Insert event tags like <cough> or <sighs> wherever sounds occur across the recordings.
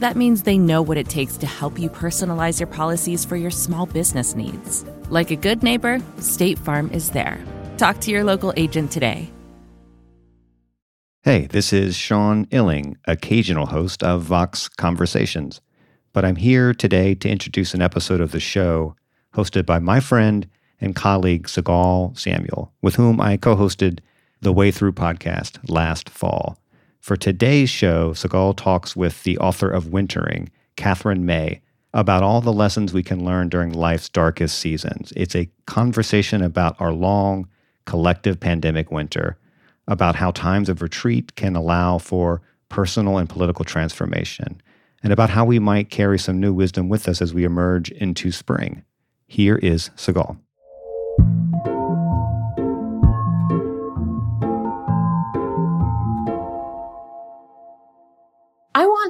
That means they know what it takes to help you personalize your policies for your small business needs. Like a good neighbor, State Farm is there. Talk to your local agent today. Hey, this is Sean Illing, occasional host of Vox Conversations. But I'm here today to introduce an episode of the show hosted by my friend and colleague Sigal Samuel, with whom I co hosted the Way Through podcast last fall. For today's show, Sigal talks with the author of Wintering, Katherine May, about all the lessons we can learn during life's darkest seasons. It's a conversation about our long, collective pandemic winter, about how times of retreat can allow for personal and political transformation, and about how we might carry some new wisdom with us as we emerge into spring. Here is Sigal.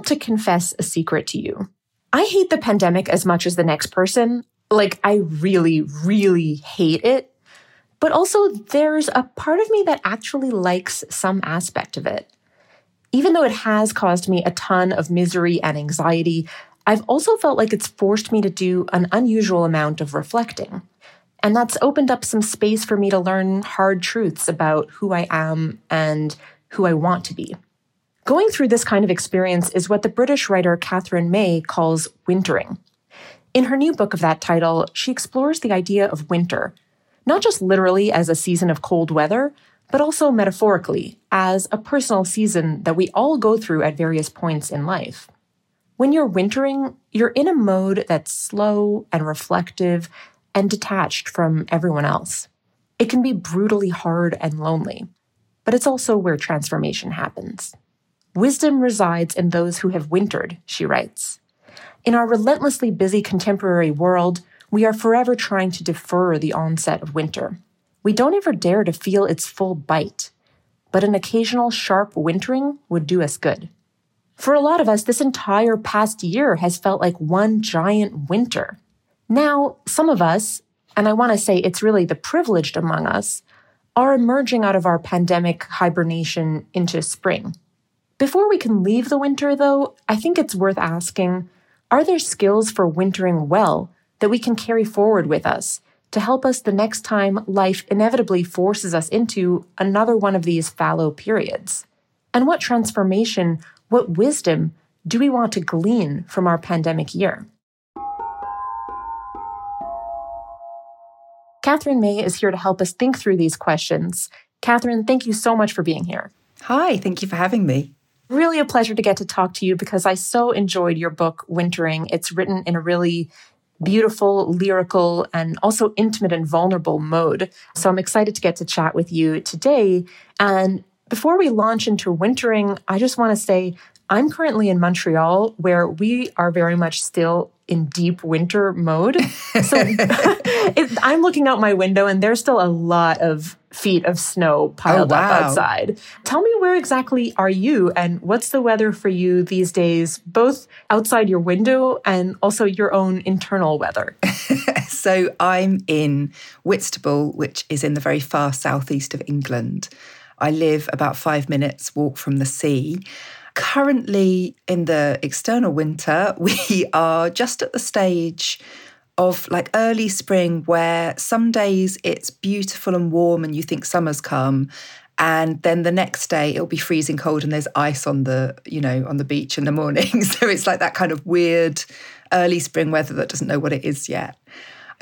Want to confess a secret to you. I hate the pandemic as much as the next person. Like, I really, really hate it. But also, there's a part of me that actually likes some aspect of it. Even though it has caused me a ton of misery and anxiety, I've also felt like it's forced me to do an unusual amount of reflecting. And that's opened up some space for me to learn hard truths about who I am and who I want to be. Going through this kind of experience is what the British writer Katherine May calls wintering. In her new book of that title, she explores the idea of winter, not just literally as a season of cold weather, but also metaphorically as a personal season that we all go through at various points in life. When you're wintering, you're in a mode that's slow and reflective and detached from everyone else. It can be brutally hard and lonely, but it's also where transformation happens. Wisdom resides in those who have wintered, she writes. In our relentlessly busy contemporary world, we are forever trying to defer the onset of winter. We don't ever dare to feel its full bite, but an occasional sharp wintering would do us good. For a lot of us, this entire past year has felt like one giant winter. Now, some of us, and I want to say it's really the privileged among us, are emerging out of our pandemic hibernation into spring. Before we can leave the winter, though, I think it's worth asking are there skills for wintering well that we can carry forward with us to help us the next time life inevitably forces us into another one of these fallow periods? And what transformation, what wisdom do we want to glean from our pandemic year? Katherine May is here to help us think through these questions. Katherine, thank you so much for being here. Hi, thank you for having me. Really a pleasure to get to talk to you because I so enjoyed your book, Wintering. It's written in a really beautiful, lyrical, and also intimate and vulnerable mode. So I'm excited to get to chat with you today. And before we launch into wintering, I just want to say I'm currently in Montreal where we are very much still in deep winter mode. So <laughs> <laughs> it, I'm looking out my window and there's still a lot of feet of snow piled oh, wow. up outside. Tell me where exactly are you and what's the weather for you these days, both outside your window and also your own internal weather? <laughs> so I'm in Whitstable, which is in the very far southeast of England. I live about five minutes walk from the sea. Currently, in the external winter, <laughs> we are just at the stage of like early spring where some days it's beautiful and warm and you think summer's come and then the next day it'll be freezing cold and there's ice on the you know on the beach in the morning. <laughs> So it's like that kind of weird early spring weather that doesn't know what it is yet.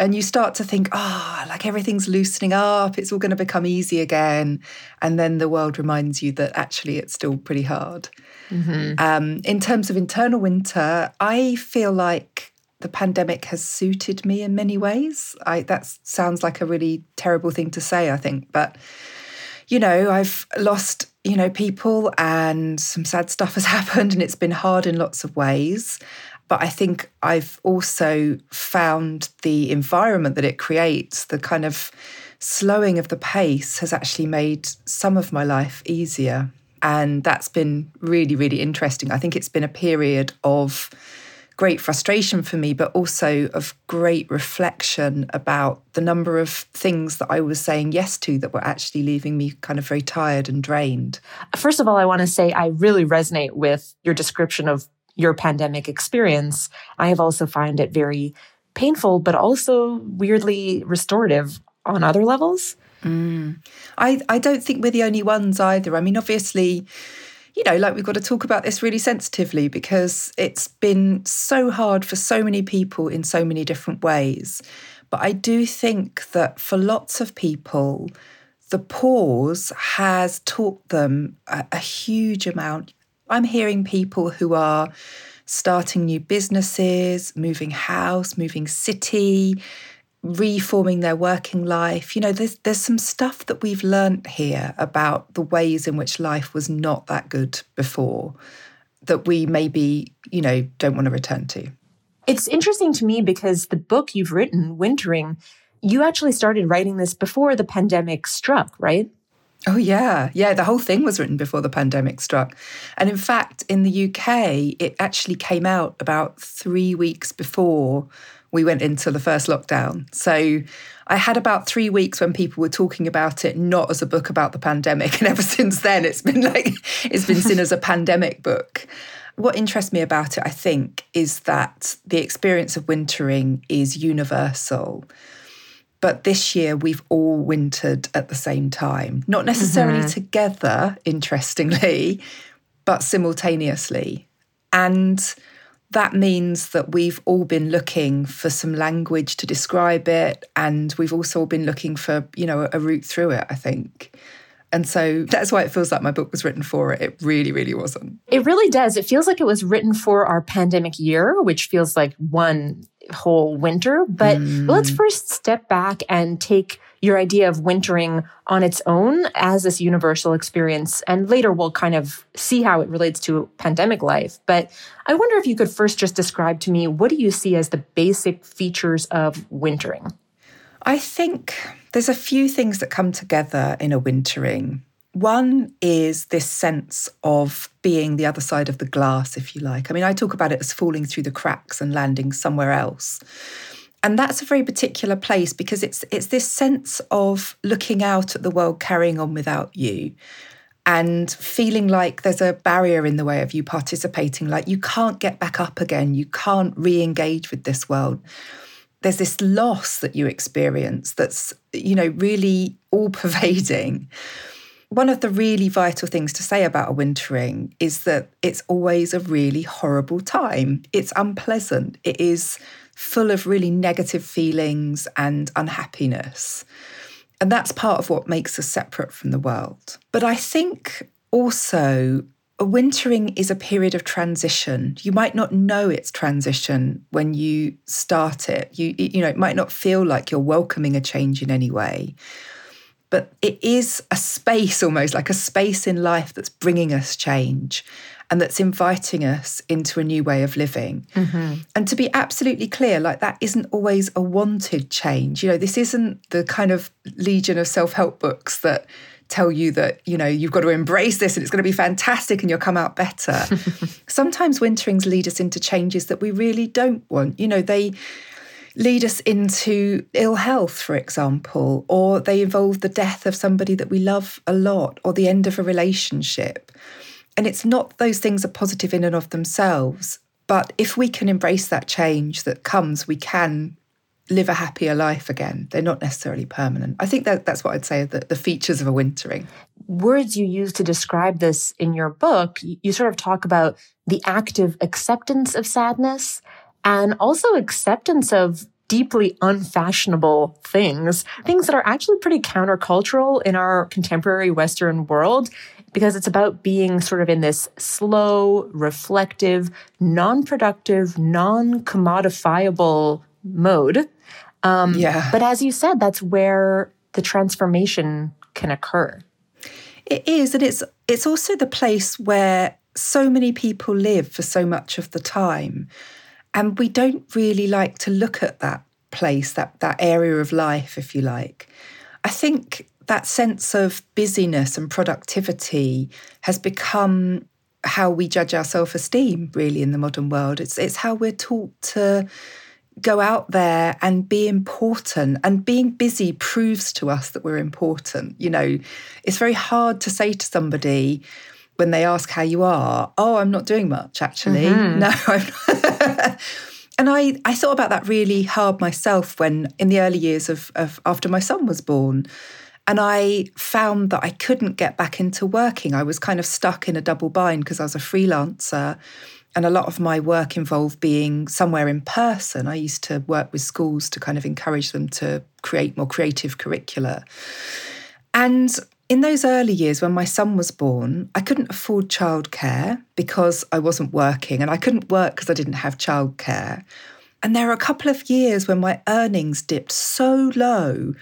And you start to think oh like everything's loosening up it's all going to become easy again. And then the world reminds you that actually it's still pretty hard mm-hmm. um, in terms of internal winter i feel like the pandemic has suited me in many ways I, that sounds like a really terrible thing to say i think but you know, I've lost, you know, people and some sad stuff has <laughs> happened and it's been hard in lots of ways. But I think I've also found the environment that it creates, the kind of slowing of the pace has actually made some of my life easier. And that's been really, really interesting. I think it's been a period of great frustration for me, but also of great reflection about the number of things that I was saying yes to that were actually leaving me kind of very tired and drained. First of all, I want to say I really resonate with your description of your pandemic experience. I have also found it very painful, but also weirdly restorative on other levels. Mm. I, I don't think we're the only ones either. I mean, obviously, you know, like we've got to talk about this really sensitively because it's been so hard for so many people in so many different ways. But I do think that for lots of people, the pause has taught them a, a huge amount. I'm hearing people who are starting new businesses, moving house, moving city, reforming their working life. You know, there's there's some stuff that we've learned here about the ways in which life was not that good before that we maybe, you know, don't want to return to. It's interesting to me because the book you've written, Wintering, you actually started writing this before the pandemic struck, right? Oh, yeah. Yeah, the whole thing was written before the pandemic struck. And in fact, in the UK, it actually came out about three weeks before we went into the first lockdown. So I had about three weeks when people were talking about it not as a book about the pandemic. <laughs> And ever since then, it's been like, it's been seen as a pandemic book. What interests me about it, I think, is that the experience of wintering is universal. But this year, we've all wintered at the same time, not necessarily mm-hmm. together, interestingly, but simultaneously. And that means that we've all been looking for some language to describe it and we've also been looking for you know a route through it i think and so that's why it feels like my book was written for it. It really, really wasn't. It really does. It feels like it was written for our pandemic year, which feels like one whole winter. But mm. let's first step back and take your idea of wintering on its own as this universal experience. And later we'll kind of see how it relates to pandemic life. But I wonder if you could first just describe to me what do you see as the basic features of wintering? I think there's a few things that come together in a wintering. One is this sense of being the other side of the glass, if you like. I mean, I talk about it as falling through the cracks and landing somewhere else and that's a very particular place because it's it's this sense of looking out at the world carrying on without you and feeling like there's a barrier in the way of you participating like you can't get back up again you can't re-engage with this world there's this loss that you experience that's you know really <laughs> all pervading one of the really vital things to say about a wintering is that it's always a really horrible time. It's unpleasant. It is full of really negative feelings and unhappiness. And that's part of what makes us separate from the world. But I think also a wintering is a period of transition. You might not know it's transition when you start it. You you know, it might not feel like you're welcoming a change in any way. But it is a space almost like a space in life that's bringing us change and that's inviting us into a new way of living. Mm-hmm. And to be absolutely clear, like that isn't always a wanted change. You know, this isn't the kind of legion of self help books that tell you that you know you've got to embrace this and it's going to be fantastic and you'll come out better <laughs> sometimes winterings lead us into changes that we really don't want you know they lead us into ill health for example or they involve the death of somebody that we love a lot or the end of a relationship and it's not those things are positive in and of themselves. But if we can embrace that change that comes, we can live a happier life again. They're not necessarily permanent. I think that that's what I'd say the, the features of a wintering. Words you use to describe this in your book, you sort of talk about the active acceptance of sadness and also acceptance of deeply unfashionable things, things that are actually pretty countercultural in our contemporary Western world, because it's about being sort of in this slow, reflective, non productive, non commodifiable mode. Um, yeah. But as you said, that's where the transformation can occur. It is, and it's it's also the place where so many people live for so much of the time. And we don't really like to look at that place, that, that area of life, if you like. I think that sense of busyness and productivity has become how we judge our self-esteem really in the modern world. It's it's how we're taught to go out there and be important and being busy proves to us that we're important. You know, it's very hard to say to somebody, when they ask how you are, oh, I'm not doing much actually. Mm-hmm. <laughs> No, I'm and I, I thought about that really hard myself when in the early years of, of after my son was born. And I found that I couldn't get back into working. I was kind of stuck in a double bind because I was a freelancer. And a lot of my work involved being somewhere in person. I used to work with schools to kind of encourage them to create more creative curricula. And in those early years when my son was born, I couldn't afford childcare because I wasn't working, and I couldn't work because I didn't have childcare. And there are a couple of years when my earnings dipped so low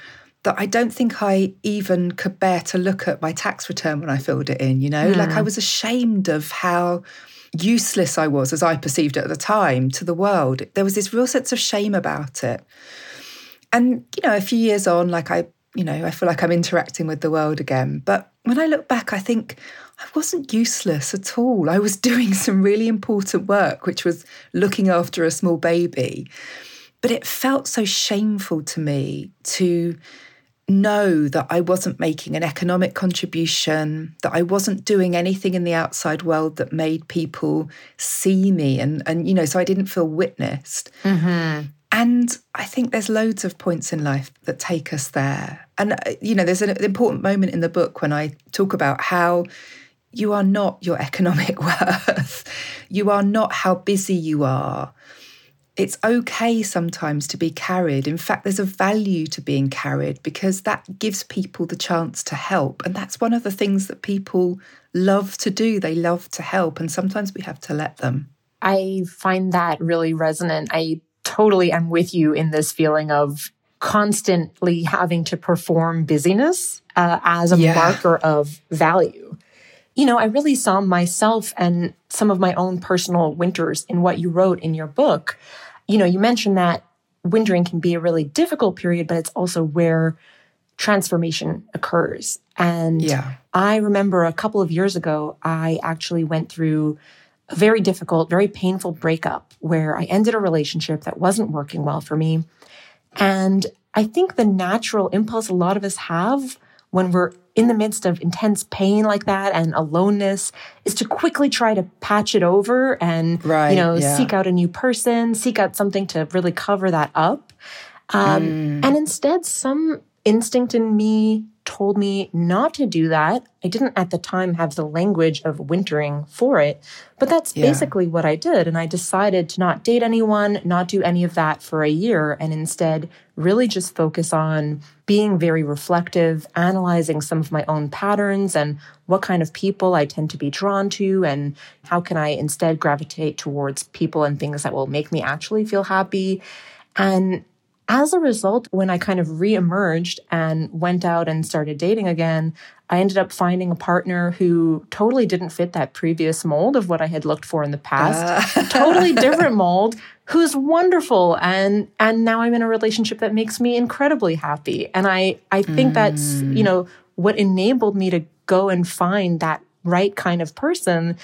that I don't think I even could bear to look at my tax return when I filled it in, you know? Mm. Like I was ashamed of how useless I was as I perceived it at the time to the world. There was this real sense of shame about it. And, you know, a few years on, like I you know, I feel like I'm interacting with the world again. But when I look back, I think I wasn't useless at all. I was <laughs> doing some really important work, which was looking after a small baby. But it felt so shameful to me to know that I wasn't making an economic contribution, that I wasn't doing anything in the outside world that made people see me. And, and you know, so I didn't feel witnessed. Mm-hmm. And I think there's loads of points in life that take us there. And, uh, you know, there's an important moment in the book when I talk about how you are not your <laughs> economic worth, you are not how busy you are. It's okay sometimes to be carried. In fact, there's a value to being carried because that gives people the chance to help. And that's one of the things that people love to do. They love to help. And sometimes we have to let them. I find that really resonant. I totally am with you in this feeling of constantly having to perform busyness uh, as a yeah. marker of value. You know, I really saw myself and some of my own personal winters in what you wrote in your book. You know, you mentioned that wintering can be a really difficult period, but it's also where transformation occurs. And yeah. I remember a couple of years ago, I actually went through a very difficult, very painful breakup where I ended a relationship that wasn't working well for me. And I think the natural impulse a lot of us have when we're in the midst of intense pain like that and aloneness is to quickly try to patch it over and right, you know yeah. seek out a new person seek out something to really cover that up um, mm. and instead some instinct in me told me not to do that. I didn't at the time have the language of wintering for it, but that's yeah. basically what I did. And I decided to not date anyone, not do any of that for a year, and instead really just focus on being very reflective, analyzing some of my own patterns and what kind of people I tend to be drawn to, and how can I instead gravitate towards people and things that will make me actually feel happy. And as a result, when I kind of reemerged and went out and started dating again, I ended up finding a partner who totally didn't fit that previous mold of what I had looked for in the past. Uh. <laughs> totally different mold, who's wonderful and and now I'm in a relationship that makes me incredibly happy. And I I think mm. that's, you know, what enabled me to go and find that right kind of person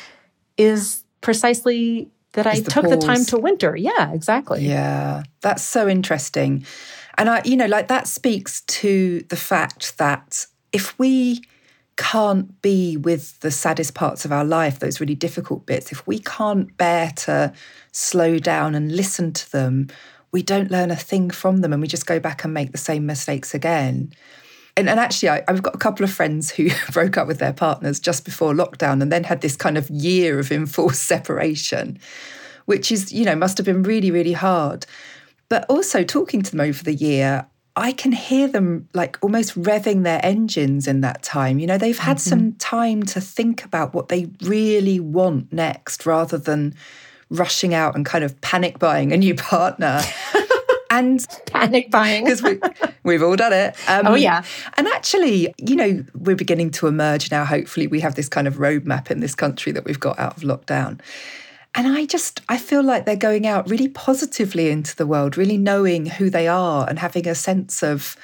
is precisely that I took pause. the time to winter. Yeah, exactly. Yeah, that's so interesting. And I, you know, like that speaks to the fact that if we can't be with the saddest parts of our life, those really difficult bits, if we can't bear to slow down and listen to them, we don't learn a thing from them and we just go back and make the same mistakes again. And, and actually, I, have got a couple of friends who <laughs> broke up with their partners just before lockdown and then had this kind of year of enforced separation, which is, you know, must have been really, really hard. But also talking to them over the year, I can hear them like almost revving their engines in that time. You know, they've had mm-hmm. some time to think about what they really want next rather than rushing out and kind of panic buying a new partner. <laughs> and panic buying because we, we've all done it. Um, oh yeah, and actually, you know, we're beginning to emerge now. Hopefully, we have this kind of roadmap in this country that we've got out of lockdown. And I just I feel like they're going out really positively into the world, really knowing who they are and having a sense of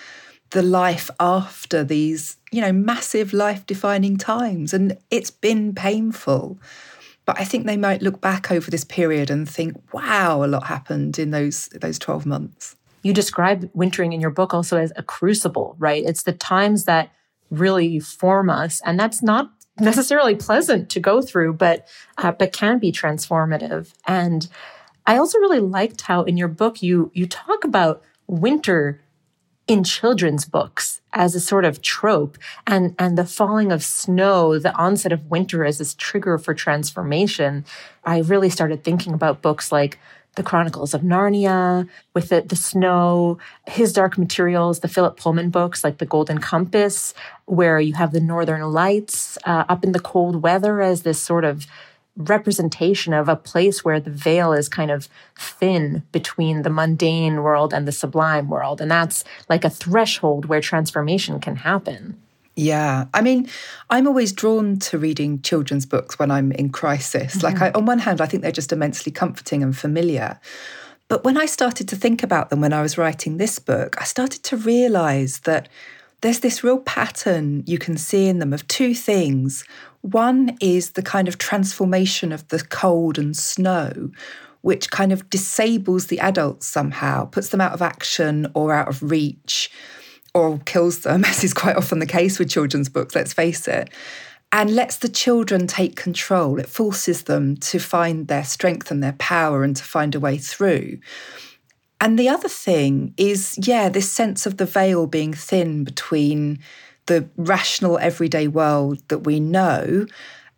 the life after these, you know, massive life defining times. And it's been painful. But I think they might look back over this period and think, wow, a lot happened in those those 12 months. You describe wintering in your book also as a crucible, right? It's the times that really form us. And that's not necessarily pleasant to go through, but uh, but can be transformative. And I also really liked how in your book you you talk about winter in children's books as a sort of trope and, and the falling of snow, the onset of winter as this trigger for transformation, I really started thinking about books like the Chronicles of Narnia, with the, the snow, his Dark Materials, the Philip Pullman books like The Golden Compass, where you have the Northern Lights uh, up in the cold weather as this sort of representation of a place where the veil is kind of thin between the mundane world and the sublime world. And that's like a threshold where transformation can happen. Yeah. I mean, I'm always drawn to reading children's books when I'm in crisis. Mm-hmm. Like, I, on one hand, I think they're just immensely comforting and familiar. But when I started to think about them when I was writing this book, I started to realize that there's this real pattern you can see in them of two things. One is the kind of transformation of the cold and snow, which kind of disables the adults somehow, puts them out of action or out of reach, or kills them, <laughs> as is quite often the case with children's books, let's face it, and lets the children take control. It forces them to find their strength and their power and to find a way through. And the other thing is, yeah, this sense of the veil being thin between the rational everyday world that we know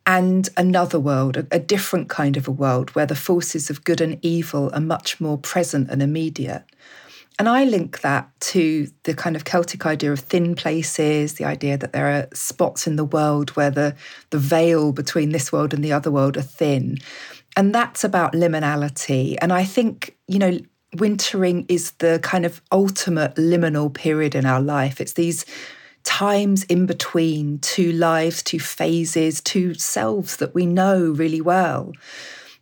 and another world, a, different kind of a world where the forces of good and evil are much more present and immediate. And I link that to the kind of Celtic idea of thin places, the idea that there are spots in the world where the, the veil between this world and the other world are thin. And that's about liminality. And I think, you know, wintering is the kind of ultimate liminal period in our life. It's these times in between two lives, two phases, two selves that we know really well.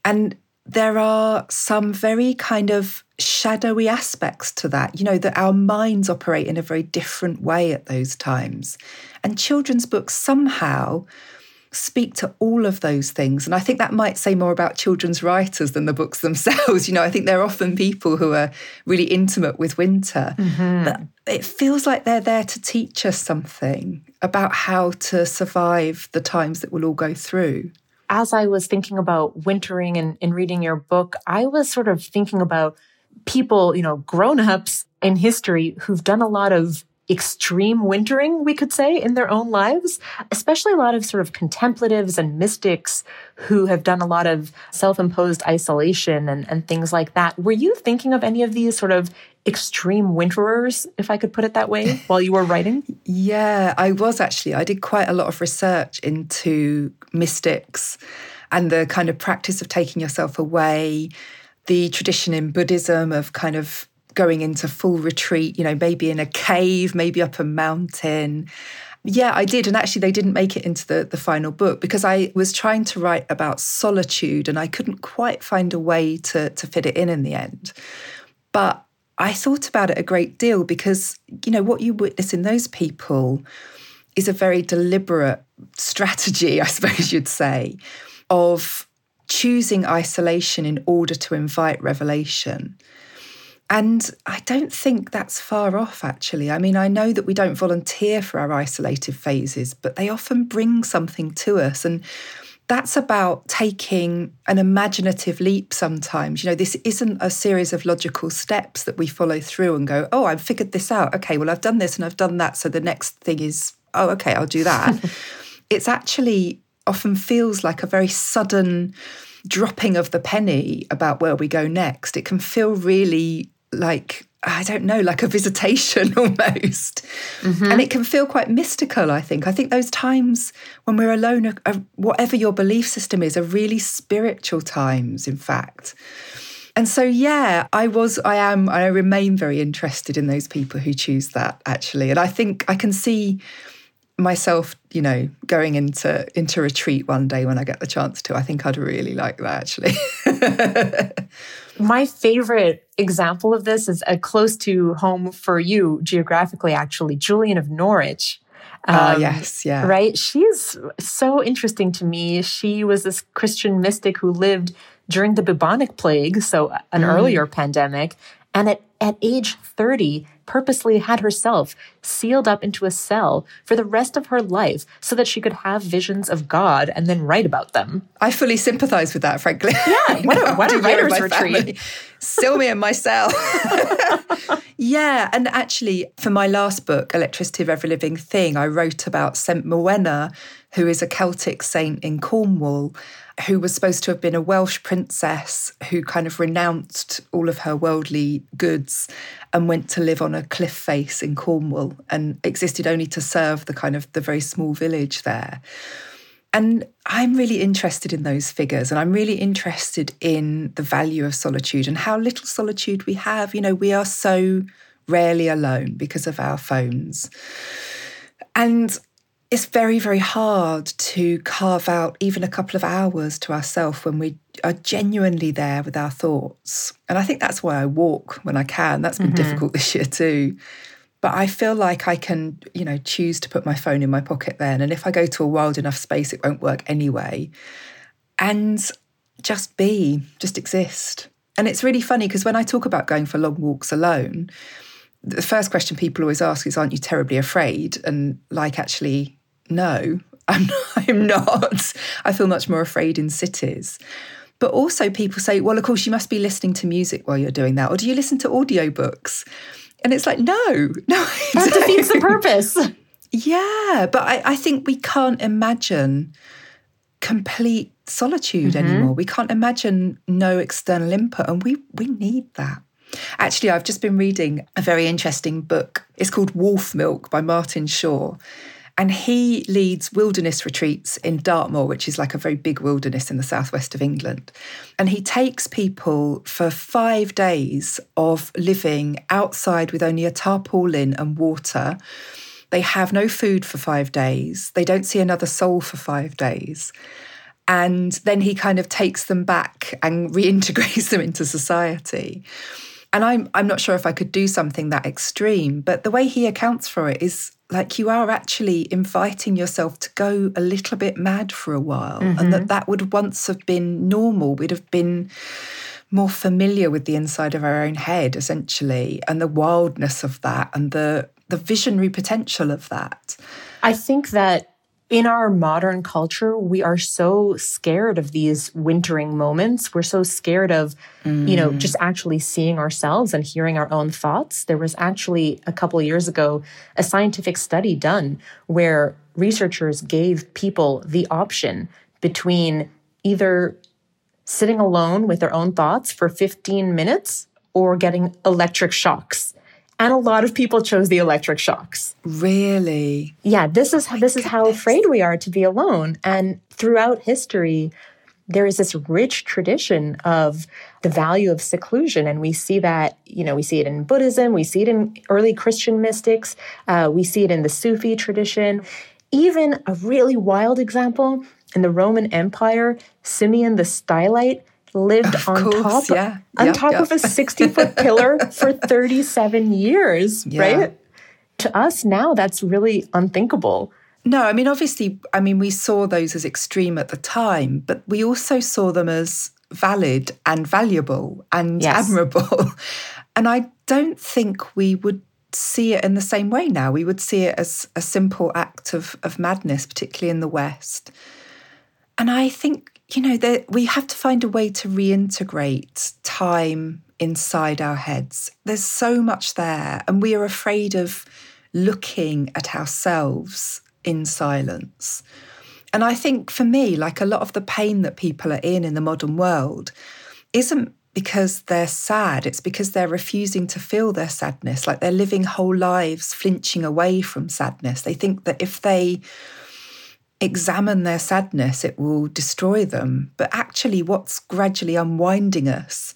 And there are some very kind of shadowy aspects to that, you know, that our minds operate in a very different way at those times. And children's books somehow speak to all of those things. And I think that might say more about children's writers than the books <laughs> themselves. You know, I think they're often people who are really intimate with winter. Mm-hmm. But it feels like they're there to teach us something about how to survive the times that we'll all go through. As I was thinking about wintering and, and reading your book, I was sort of thinking about people, you know, grown ups in history who've done a lot of extreme wintering, we could say, in their own lives, especially a lot of sort of contemplatives and mystics who have done a lot of self imposed isolation and, and things like that. Were you thinking of any of these sort of extreme winterers, if I could put it that way, <laughs> while you were writing? yeah, I was actually. I did quite a lot of research into mystics and the kind of practice of taking yourself away the tradition in Buddhism of kind of going into full retreat, you know, maybe in a cave, maybe up a mountain. Yeah, I did. And actually, they didn't make it into the, the final book because I was trying to write about solitude and I couldn't quite find a way to, to fit it in in the end. But I thought about it a great deal because, you know, what you witness in those people is a very deliberate strategy, <laughs> I suppose you'd say, of choosing isolation in order to invite revelation. And I don't think that's far off, actually. I mean, I know that we don't volunteer for our isolated phases, but they often bring something to us. And that's about taking an imaginative leap sometimes. You know, this isn't a series of logical steps that we follow through and go, oh, I've figured this out. Okay, well, I've done this and I've done that. So the next thing is, oh, okay, I'll do that. <laughs> it's actually often feels like a very sudden dropping of the penny about where we go next. It can feel really like I don't know, like a visitation <laughs> almost. Mm-hmm. And it can feel quite mystical, I think. I think those times when we're alone, are, are, whatever your belief system is, are really spiritual times, in fact. And so, yeah, I was, I am, I remain very interested in those people who choose that actually. And I think I can see myself, you know, going into into retreat one day when I get the chance to. I think I'd really like that actually. <laughs> My favorite example of this is a uh, close to home for you geographically, actually, Julian of Norwich. Ah, um, uh, yes, yeah. Right? She's so interesting to me. She was this Christian mystic who lived during the bubonic plague, so an mm. earlier pandemic. And at, at age 30, purposely had herself sealed up into a cell for the rest of her life so that she could have visions of God and then write about them. I fully sympathize with that, frankly. Yeah, what a, <laughs> what a writer's retreat. Seal me in my cell. <laughs> yeah, and actually, for my last book, Electricity of Every Living Thing, I wrote about St. Morwenna, who is a Celtic saint in Cornwall who was supposed to have been a Welsh princess who kind of renounced all of her worldly goods and went to live on a cliff face in Cornwall and existed only to serve the kind of the very small village there. And I'm really interested in those figures and I'm really interested in the value of solitude and how little solitude we have. You know, we are so rarely alone because of our phones. And it's very, very hard to carve out even a couple of hours to ourselves when we are genuinely there with our thoughts. And I think that's why I walk when I can. That's been mm-hmm. difficult <laughs> this year too. But I feel like I can, you know, choose to put my phone in my pocket then. And if I go to a wild enough space, it won't work anyway. And just be, just exist. And it's really funny because when I talk about going for long walks alone, the first question people always ask is, Aren't you terribly afraid? And like, actually, no, <laughs> I'm, I'm not. I feel much more afraid in cities. But also, people say, well, of course, you must be listening to music while you're doing that. Or do you listen to audiobooks? And it's like, no, <laughs> no. That defeats the purpose. <laughs> Yeah. But I, I, think we can't imagine complete solitude mm-hmm. anymore. We can't imagine no external input. And we, we need that. Actually, I've just been reading a very interesting book. It's called Wolf Milk by Martin Shaw. And he leads wilderness retreats in Dartmoor, which is like a very big wilderness in the southwest of England. And he takes people for five days of living outside with only a tarpaulin and water. They have no food for five days. They don't see another soul for five days. And then he kind of takes them back and <laughs> reintegrates them into society. And I'm I'm not sure if I could do something that extreme, but the way he accounts for it is like you are actually inviting yourself to go a little bit mad for a while mm-hmm. and that mm-hmm. that would once have been normal we'd have been more familiar with the inside of our own head essentially and the wildness of that and the the visionary potential of that i think that in our modern culture, we are so scared of these wintering moments. We're so scared of, mm. you know, just mm. actually seeing ourselves and hearing our own thoughts. There was actually a couple years ago a scientific study done where researchers gave people the option between either sitting alone with their own thoughts for 15 minutes or getting electric shocks. And a lot of people chose the electric shocks. Really? Yeah, this is oh this is how afraid we are to be alone. And throughout history, there is this rich tradition of the value of seclusion. And we see that, you know, we see it in Buddhism, we see it in early Christian mystics, uh, we see it in the Sufi tradition. Even a really wild example in the Roman Empire, Simeon the Stylite lived of on course, top yeah. on top of a 60 foot pillar for <laughs> 37 years, right? To us now, that's really unthinkable. No, I mean, obviously, I mean, we saw those as extreme at the time, but we also saw them as valid and valuable and yes. admirable. <laughs> and I don't think we would see it in the same way now. We would see it as a simple act of, of madness, particularly in the West. And I think, you know, that we have to find a way to reintegrate time inside our heads. There's so much there, and we are afraid of looking at ourselves in silence. And I think for me, like a lot of the pain that people are in in the modern world isn't because they're sad, it's because they're refusing to feel their sadness, like they're living whole lives flinching away from sadness. They think that if they examine their sadness, it will destroy them. But actually, what's gradually unwinding us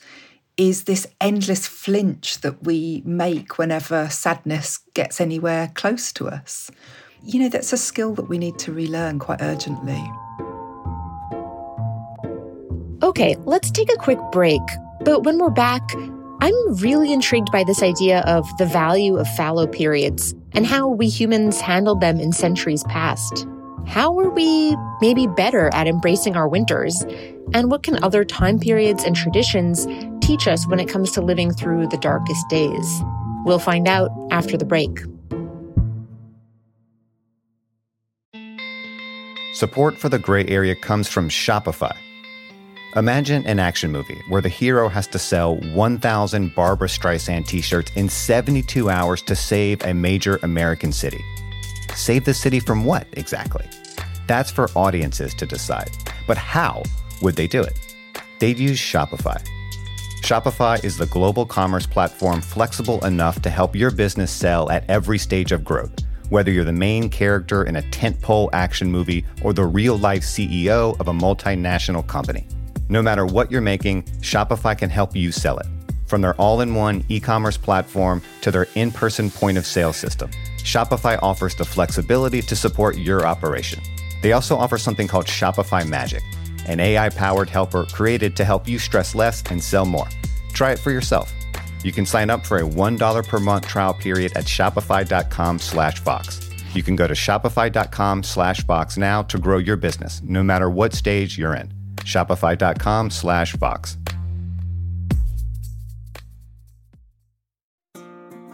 is this endless flinch that we make whenever sadness gets anywhere close to us. You know, that's a skill that we need to relearn quite urgently. Okay, let's take a quick break. But when we're back, I'm really intrigued by this idea of the value of fallow periods and how we humans handled them in centuries past. How are we maybe better at embracing our winters? And what can other time periods and traditions teach us when it comes to living through the darkest days? We'll find out after the break. Support for the gray area comes from Shopify. Imagine an action movie where the hero has to sell 1,000 Barbra Streisand t shirts in 72 hours to save a major American city. Save the city from what exactly? That's for audiences to decide. But how would they do it? They'd use Shopify. Shopify is the global commerce platform flexible enough to help your business sell at every stage of growth, whether you're the main character in a tentpole action movie or the real life CEO of a multinational company. No matter what you're making, Shopify can help you sell it. From their all in one e commerce platform to their in person point of sale system, Shopify offers the flexibility to support your operation. They also offer something called Shopify Magic an AI powered helper created to help you stress less and sell more. Try it for yourself. You can sign up for a $1 per month trial period at shopify.com slash Vox. You can go to shopify.com slash Vox now to grow your business, no matter what stage you're in. Shopify.com slash Vox.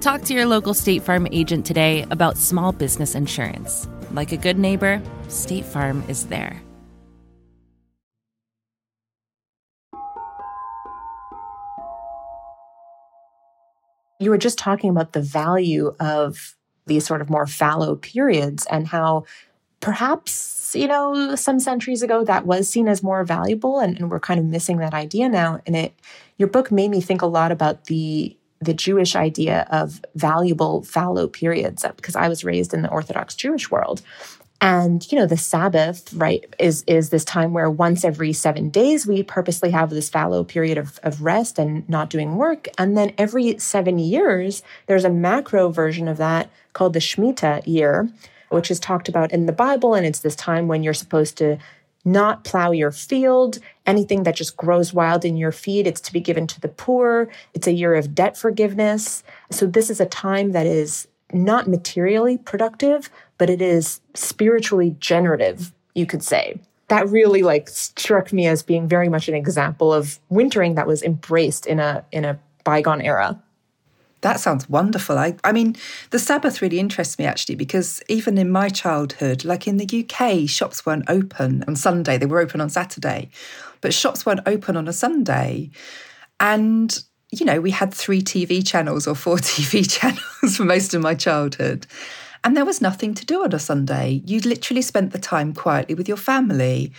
Talk to your local State Farm agent today about small business insurance. Like a good neighbor, State Farm is there. You were just talking about the value of these sort of more fallow periods and how perhaps, you know, some centuries ago that was seen as more valuable and, and we're kind of missing that idea now. And it your book made me think a lot about the the Jewish idea of valuable fallow periods because I was raised in the Orthodox Jewish world. And, you know, the Sabbath, right, is, is this time where once every seven days we purposely have this fallow period of, of rest and not doing work. And then every seven years, there's a macro version of that called the Shemitah year, which is talked about in the Bible. And it's this time when you're supposed to not plow your field. Anything that just grows wild in your feed, it's to be given to the poor. It's a year of debt forgiveness. So this is a time that is not materially productive, but it is spiritually generative, you could say. That really like struck me as being very much an example of wintering that was embraced in a in a bygone era. That sounds wonderful. I, I mean, the Sabbath really interests me actually because even in my childhood, like in the UK, shops weren't open on Sunday. They were open on Saturday, but shops weren't open on a Sunday. And, you know, we had three TV channels or four <laughs> TV channels for most of my childhood. And there was nothing to do on a Sunday. You literally spent the time quietly with your family.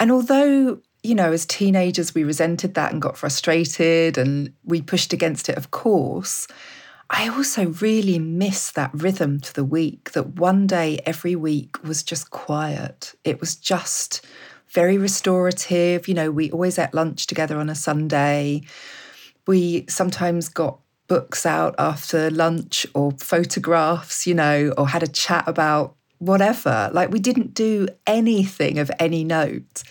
And although, you know, as teenagers, we resented that and got frustrated and we pushed against it, of course, I also really miss that rhythm to the week that one day every week was just quiet. It was just very restorative. You know, we always ate lunch together on a Sunday. We sometimes got books out after lunch or photographs, you know, or had a chat about whatever. Like we didn't do anything of any note.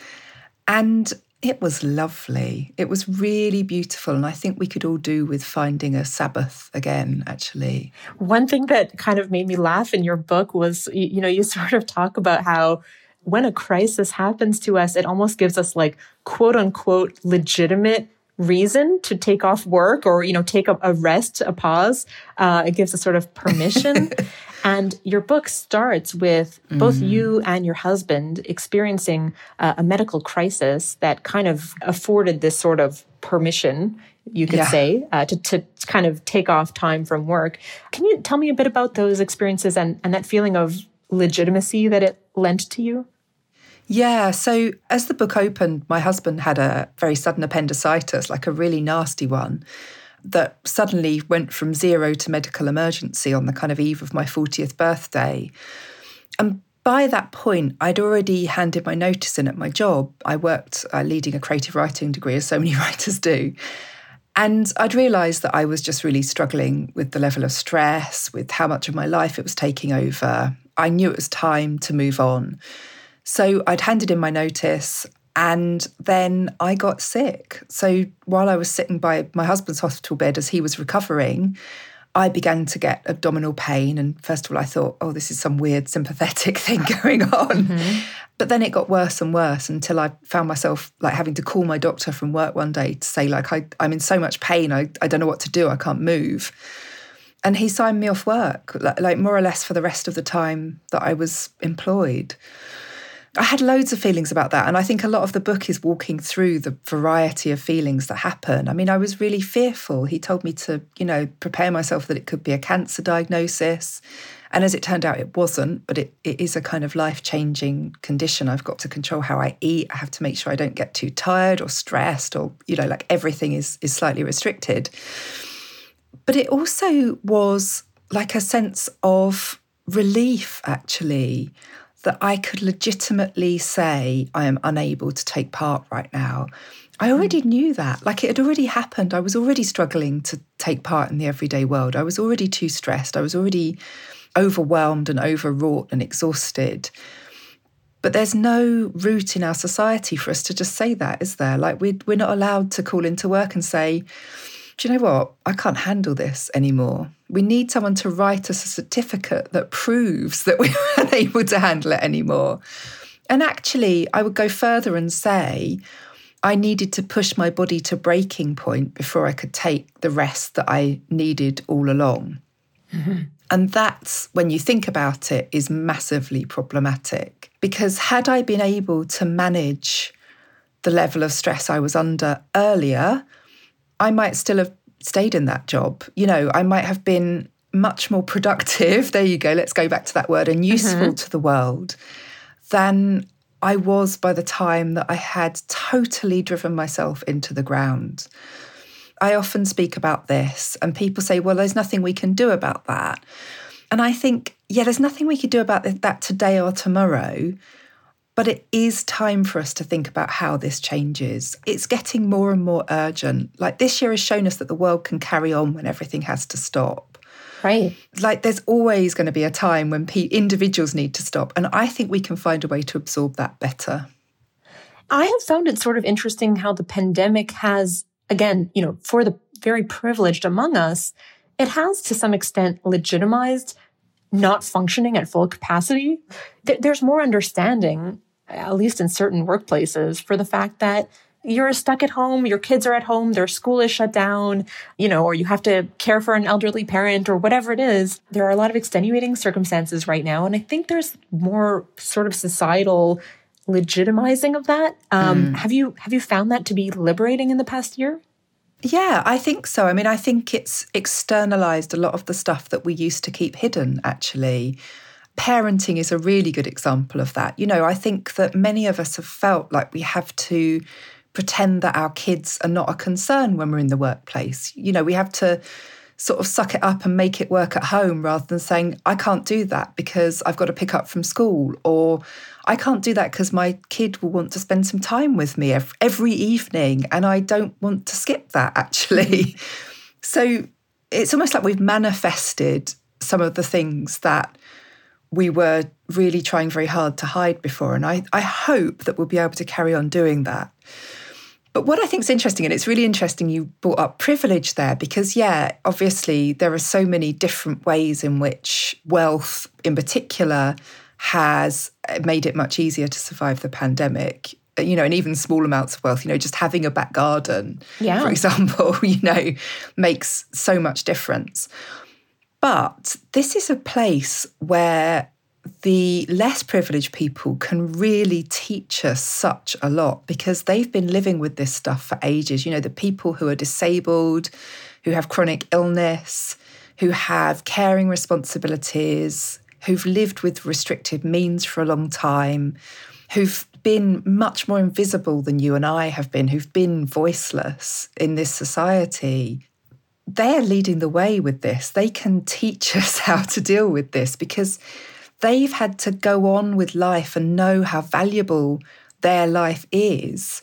And It was lovely. It was really beautiful. And I think we could all do with finding a Sabbath again, actually. One thing that kind of made me laugh in your book was, you know, you <laughs> sort of talk about how when a crisis happens to us, it almost gives us like quote unquote legitimate reason to take off work or you know take a, a rest a pause uh, it gives a sort of permission <laughs> and your book starts with mm. both you and your husband experiencing uh, a medical crisis that kind of afforded this sort of permission you could yeah. say uh, to, to kind of take off time from work can you tell me a bit about those experiences and, and that feeling of legitimacy that it lent to you yeah. So as the book opened, my husband had a very sudden appendicitis, like a really nasty one, that suddenly went from zero to medical emergency on the kind of eve of my 40th birthday. And by that point, I'd already handed my notice in at my job. I worked uh, leading a creative writing degree, as so many <laughs> writers do. And I'd realised that I was just really struggling with the level of stress, with how much of my life it was taking over. I knew it was time to move on. So I'd handed in my notice and then I got sick. So while I was sitting by my husband's hospital bed as he was recovering, I began to get abdominal pain. And first of all, I thought, oh, this is some weird sympathetic <laughs> thing going on. Mm-hmm. But then it got worse and worse until I found myself like having to call my doctor from work one day to say, like, I, am in so much pain, I, I don't know what to do, I can't move. And he signed me off work, like more or less for the rest of the time that I was employed. I had loads of feelings about that. And I think a lot of the book is walking through the variety of feelings that happen. I mean, I was really fearful. He told me to, you know, prepare myself that it could be a cancer diagnosis. And as it turned out, it wasn't, but it, it is a kind of life changing condition. I've got to control how I eat. I have to make sure I don't get too tired or stressed or, you know, like everything is, is slightly restricted. But it also was like a sense of relief, actually that I could legitimately say I am unable to take part right now. I hmm. already knew that. Like it had already happened. I was already struggling to take part in the everyday world. I was already too stressed. I was already overwhelmed and overwrought and exhausted. But there's no route in our society for us to just say that, is there? Like we're, we're not allowed to call into work and say, do you know what? I can't handle this anymore. We need someone to write us a certificate that proves that <laughs> we're unable to handle it anymore. And actually, I would go further and say, I needed to push my body to breaking point before I could take the rest that I needed all along. Mm-hmm. And that's, when you think about it, is massively problematic. Because had I been able to manage the level of stress I was under earlier, I might still have stayed in that job. You know, I might have been much more productive. <laughs> There you go. Let's go back to that word and useful mm-hmm. to the world than I was by the time that I had totally driven myself into the ground. I often speak about this, and people say, well, there's nothing we can do about that. And I think, yeah, there's nothing we could do about that today or tomorrow. But it is time for us to think about how this changes. It's getting more and more urgent. Like this year has shown us that the world can carry on when everything has to stop. Right. Like there's always going to be a time when pe- individuals need to stop. And I think we can find a way to absorb that better. I have found it sort of interesting how the pandemic has, again, you know, for the very privileged among us, it has to some extent legitimized not functioning at full capacity. There's more understanding at least in certain workplaces, for the fact that you're stuck at home, your kids are at home, their school is shut down, you know, or you have to care for an elderly parent or whatever it is. There are a lot of extenuating circumstances right now. And I think there's more sort of societal legitimizing of that. Um, mm. Have you have you found that to be liberating in the past year? Yeah, I think so. I mean, I think it's externalized a lot of the stuff that we used to keep hidden, actually parenting is a really good example of that. You know, I think that many of us have felt like we have to pretend that our kids are not a concern when we're in the workplace. You know, we have to sort of suck it up and make it work at home rather than saying, I can't do that because I've got to pick up from school, or I can't do that because my kid will want to spend some time with me every evening and I don't want to skip that <laughs> actually. Mm-hmm. so it's almost like we've manifested some of the things that we were really trying very hard to hide before. And I, I hope that we'll be able to carry on doing that. But what I think is interesting, and it's really interesting you brought up privilege there, because, yeah, obviously there are so many different ways in which wealth in particular has made it much easier to survive the pandemic you know, and even small amounts of wealth, you know, just having a back garden, yeah. for example, <laughs> you know, makes so much difference. But this is a place where the less privileged people can really teach us such a lot because they've been living with this stuff for ages. You know, the people who are disabled, who have chronic illness, who have caring responsibilities, who've lived with restricted means for a long time, who've been much more invisible than you and I have been, who've been voiceless in this society, they're leading the way with this. They can teach <laughs> us how to deal with this because they've had to go on with life and know how valuable their life is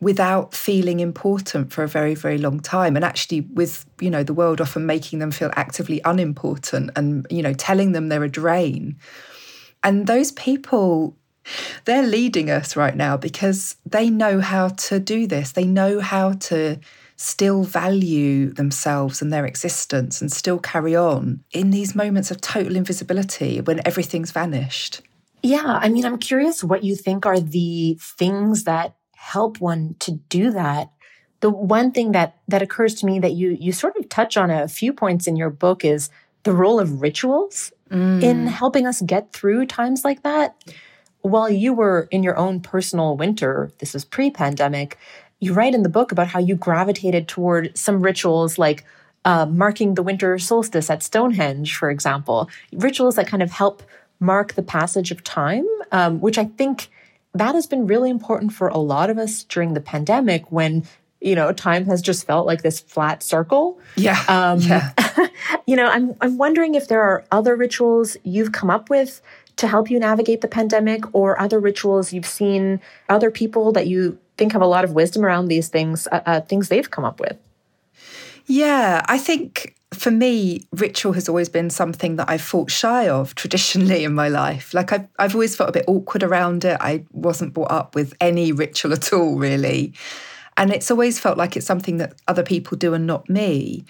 without feeling important for a very very long time and actually with you know the world often making them feel actively unimportant and you know telling them they're a drain and those people they're leading us right now because they know how to do this. They know how to still value themselves and their existence and still carry on in these moments of total invisibility when everything's vanished. Yeah, I mean, I'm curious what you think are the things that help one to do that. The one thing that that occurs to me that you you sort of touch on a few points in your book is the role of rituals mm. in helping us get through times like that while you were in your own personal winter, this is pre pandemic, you write in the book about how you gravitated toward some rituals like uh, marking the winter solstice at Stonehenge, for example, rituals that kind of help mark the passage of time, um, which I think that has been really important for a lot of us during the pandemic when you know time has just felt like this flat circle. Yeah. Um, yeah. <laughs> you know i'm i'm wondering if there are other rituals you've come up with to help you navigate the pandemic or other rituals you've seen other people that you think have a lot of wisdom around these things, uh, uh, things they've come up with? Yeah, I think for me, ritual has always been something that I've fought shy of <laughs> traditionally in my life. Like I've, I've always felt a bit awkward around it. I wasn't brought up with any ritual at all, really. And it's always felt like it's something that other people do and not me.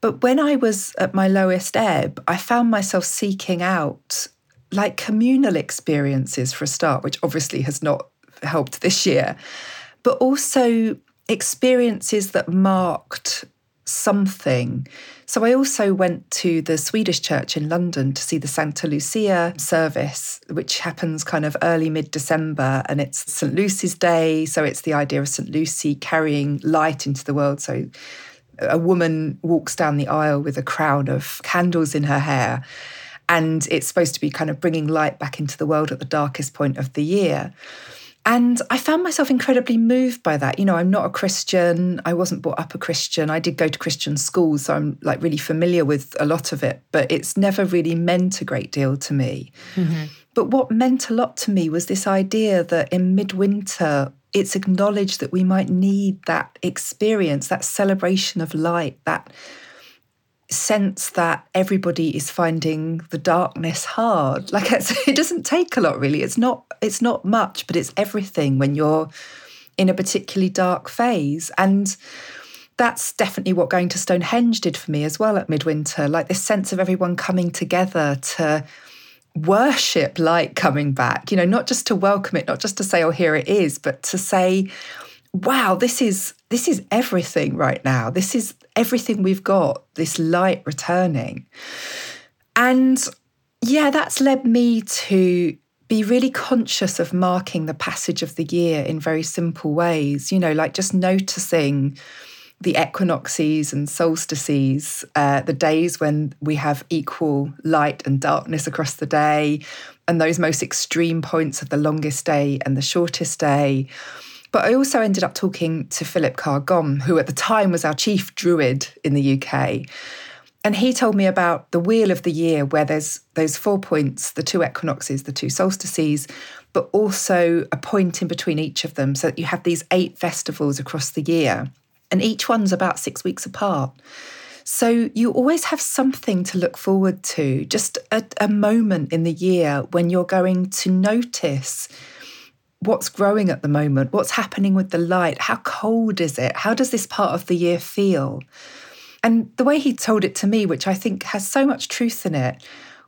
But when I was at my lowest ebb, I found myself seeking out like communal experiences for a start, which obviously has not helped this year, but also experiences that marked something. So I also went to the Swedish church in London to see the Santa Lucia service, which happens kind of early mid December. And it's St. Lucy's Day. So it's the idea of St. Lucy carrying light into the world. So a woman walks down the aisle with a crown of candles in her hair and it's supposed to be kind of bringing light back into the world at the darkest point of the year. And I found myself incredibly moved by that. You know, I'm not a Christian. I wasn't brought up a Christian. I did go to Christian schools, so I'm like really familiar with a lot of it, but it's never really meant a great deal to me. Mm-hmm. But what meant a lot to me was this idea that in midwinter, it's acknowledged that we might need that experience, that celebration of light, that sense that everybody is finding the darkness hard. <laughs> Like it doesn't take a lot really. It's not it's not much but it's everything when you're in a particularly dark phase. And that's definitely what going to Stonehenge did for me as well at midwinter like this sense of everyone coming together to worship light coming back you know not just to welcome it not just to say oh here it is but to say wow this is this is everything right now this is everything we've got, this light returning. And yeah, that's led me to be really conscious of marking the passage of the year in very simple ways, you know, like just noticing the equinoxes and solstices, uh, the days when we have equal light and darkness across the day, and those most extreme points of the longest day and the shortest day. But I also ended up talking to Philip Carr-Gomm, who at the time was our chief druid in the UK. And he told me about the wheel of the year where there's those four points, the two equinoxes, the two solstices, but also a point in between each of them. So that you have these eight festivals across the year. And each one's about six weeks apart. So you always have something to look forward to, just a, a moment in the year when you're going to notice what's growing at the moment, what's happening with the light, how cold is it, how does this part of the year feel? And the way he told it to me, which I think has so much truth in it,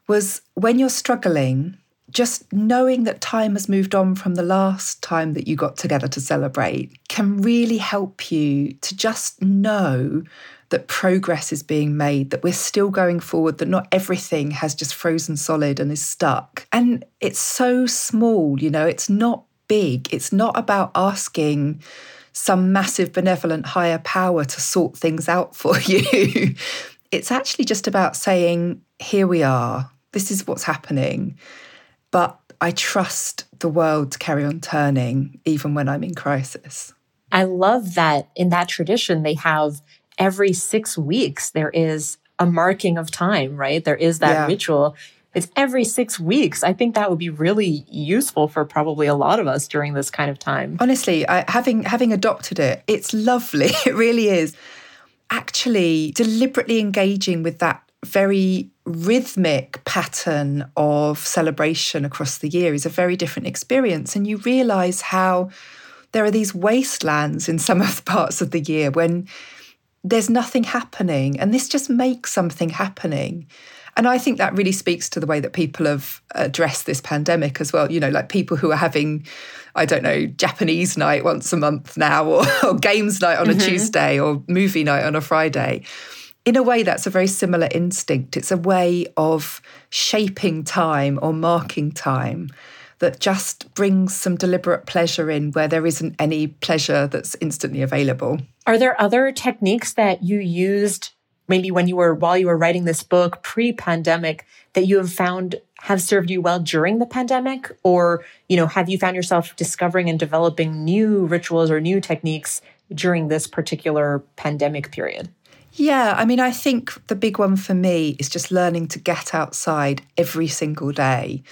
was when you're struggling, just knowing that time has moved on from the last time that you got together to celebrate can really help you to just know that progress is being made, that we're still going forward, that not everything has just frozen solid and is stuck. And it's so small, you know, it's not big. It's not about asking some massive benevolent higher power to sort things out for <laughs> you. it's actually just about saying, here we are, this is what's happening. But I trust the world to carry on turning even when I'm in crisis. I love that in that tradition, they have every six weeks, there is a marking of time, right? There is that yeah. ritual. It's every six weeks. I think that would be really useful for probably a lot of us during this kind of time. Honestly, I, having having adopted it, it's lovely. <laughs> It really is. Actually, deliberately engaging with that very rhythmic pattern of celebration across the year is a very different experience. And you realize how there are these wastelands in some <laughs> of the parts of the year when there's nothing happening. And this just makes something happening. And I think that really speaks to the way that people have addressed this pandemic as well. You know, like people who are having, I don't know, Japanese night once a month now, or, <laughs> or games night on mm-hmm. a Tuesday, or movie night on a Friday in a way, that's a very similar instinct. It's a way of shaping time or marking time that just brings some deliberate pleasure in where there isn't any pleasure that's instantly available. Are there other techniques that you used maybe when you were while you were writing this book pre-pandemic that you have found have served you well during the pandemic or you know have you found yourself discovering and developing new rituals or new techniques during this particular pandemic period? Yeah, I mean, I think the big one for me is just learning to get outside every single day,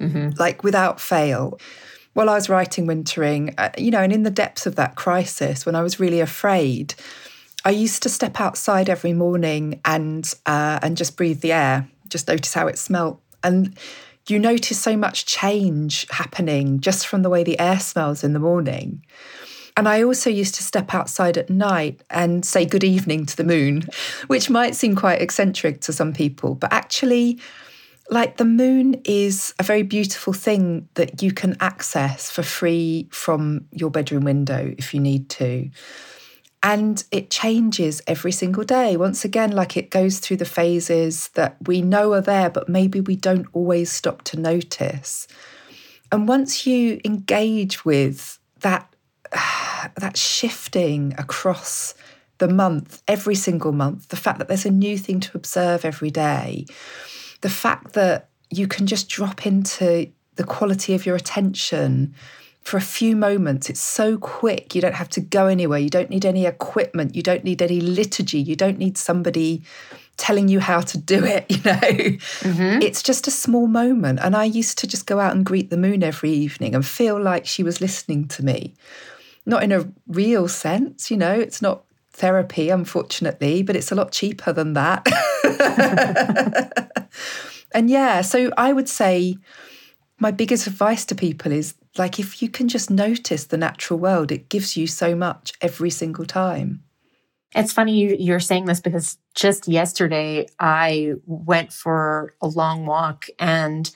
mm-hmm. like without fail. While I was writing Wintering, uh, you know, and in the depths of that crisis, when I was really afraid, I used to step outside every morning and uh, and just breathe the air, just notice how it smelt, and you notice so much change happening just from the way the air smells in the morning. And I also used to step outside at night and say good evening to the moon, which might seem quite eccentric to some people, but actually, like the moon is a very beautiful thing that you can access for free from your bedroom window if you need to. And it changes every single day. Once again, like it goes through the phases that we know are there, but maybe we don't always stop to notice. And once you engage with that <sighs> that shifting across the month, every single month, the fact that there's a new thing to observe every day, the fact that you can just drop into the quality of your attention for a few moments. It's so quick. You don't have to go anywhere. You don't need any equipment. You don't need any liturgy. You don't need somebody telling you how to do it, <laughs> you know. Mm-hmm. It's just a small moment. And I used to just go out and greet the moon every evening and feel like she was listening to me not in a real sense, you know, it's not therapy, unfortunately, but it's a lot cheaper than that. <laughs> and yeah, so I would say my biggest advice to people is like if you can just notice the natural world, it gives you so much every single time. It's funny you're saying this because just yesterday I went for a long walk and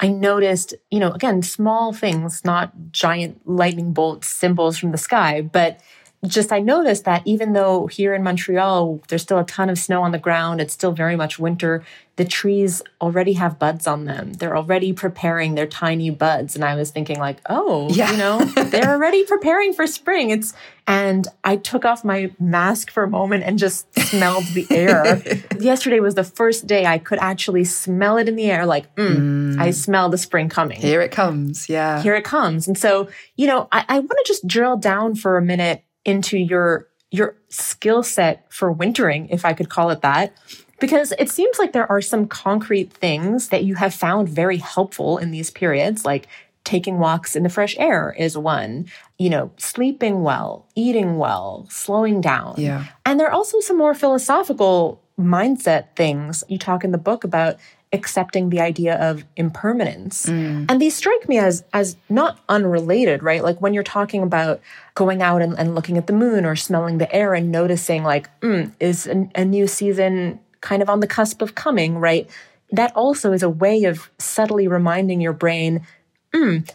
I noticed, you know, again, small things, not giant lightning bolt symbols from the sky, but just I noticed that even though here in Montreal, there's still a ton of snow on the ground, it's still very much winter, the trees already have buds on them. They're already preparing their tiny buds. And I was thinking, like, oh, yeah. you know, <laughs> they're already preparing for spring. It's, and I took off my mask for a moment and just smelled the air. <laughs> Yesterday was the first day I could actually smell it in the air, like, mm, mm. I smell the spring coming. Here it comes. Yeah. Here it comes. And so, you know, I, I want to just drill down for a minute into your your skill set for wintering, if I could call it that. Because it seems like there are some concrete things that you have found very helpful in these periods, like taking walks in the fresh air is one, you know, sleeping well, eating well, slowing down. Yeah. And there are also some more philosophical mindset things. You talk in the book about accepting the idea of impermanence. Mm. And these strike me as as not unrelated, right? Like when you're talking about going out and, and looking at the moon or smelling the air and noticing like, mm, is a, a new season kind of on the cusp of coming, right? That also is a way of subtly reminding your brain, mm,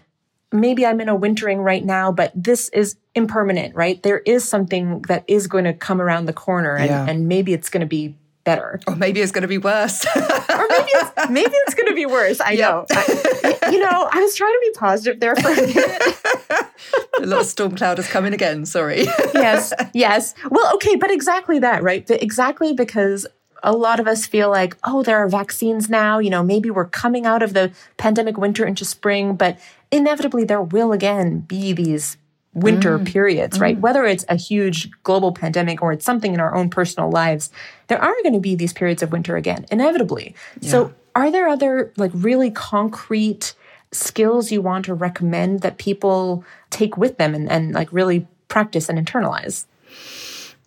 maybe I'm in a wintering right now, but this is impermanent, right? There is something that is going to come around the corner and, yeah. and maybe it's going to be better. Or maybe it's going to be worse. <laughs> or maybe it's, maybe it's going to be worse. I know. I, you know, I was trying to be positive there for a minute. <laughs> a little storm cloud is coming again. Sorry. <laughs> yes. Yes. Well, okay. But exactly that, right? Exactly because a lot of us feel like, oh, there are vaccines now. You know, maybe we're coming out of the pandemic winter into spring, but inevitably there will again be these winter mm. periods, right? Mm. Whether it's a huge global pandemic or it's something in our own personal lives, there are going to be these periods of winter again, inevitably. Yeah. So, are there other like really concrete skills you want to recommend that people take with them and, and like really practice and internalize?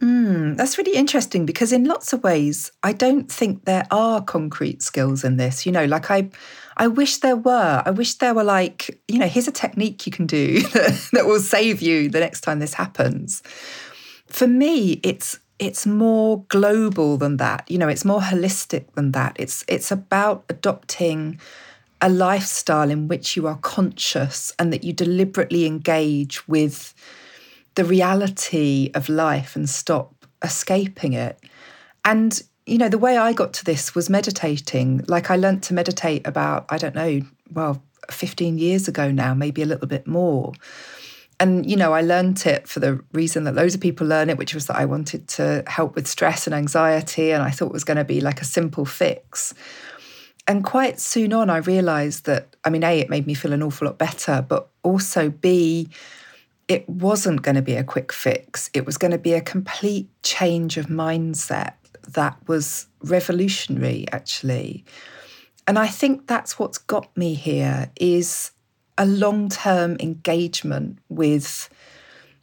Mm, that's really interesting because in lots of ways, I don't think there are concrete skills in this. You know, like I I wish there were. I wish there were like, you know, here's a technique you can do that, <laughs> that will save you the next time this happens. For me, it's it's more global than that. You know, it's more holistic than that. It's it's about adopting a lifestyle in which you are conscious and that you deliberately engage with the reality of life and stop escaping it. And you know, the way I got to this was meditating. Like I learned to meditate about, I don't know, well, 15 years ago now, maybe a little bit more. And, you know, I learned it for the reason that loads of people learn it, which was that I wanted to help with stress and anxiety. And I thought it was going to be like a simple fix. And quite soon on, I realized that, I mean, A, it made me feel an awful lot better, but also B, it wasn't going to be a quick fix. It was going to be a complete change of mindset that was revolutionary, actually. And I think that's what's got me here is a long-term engagement with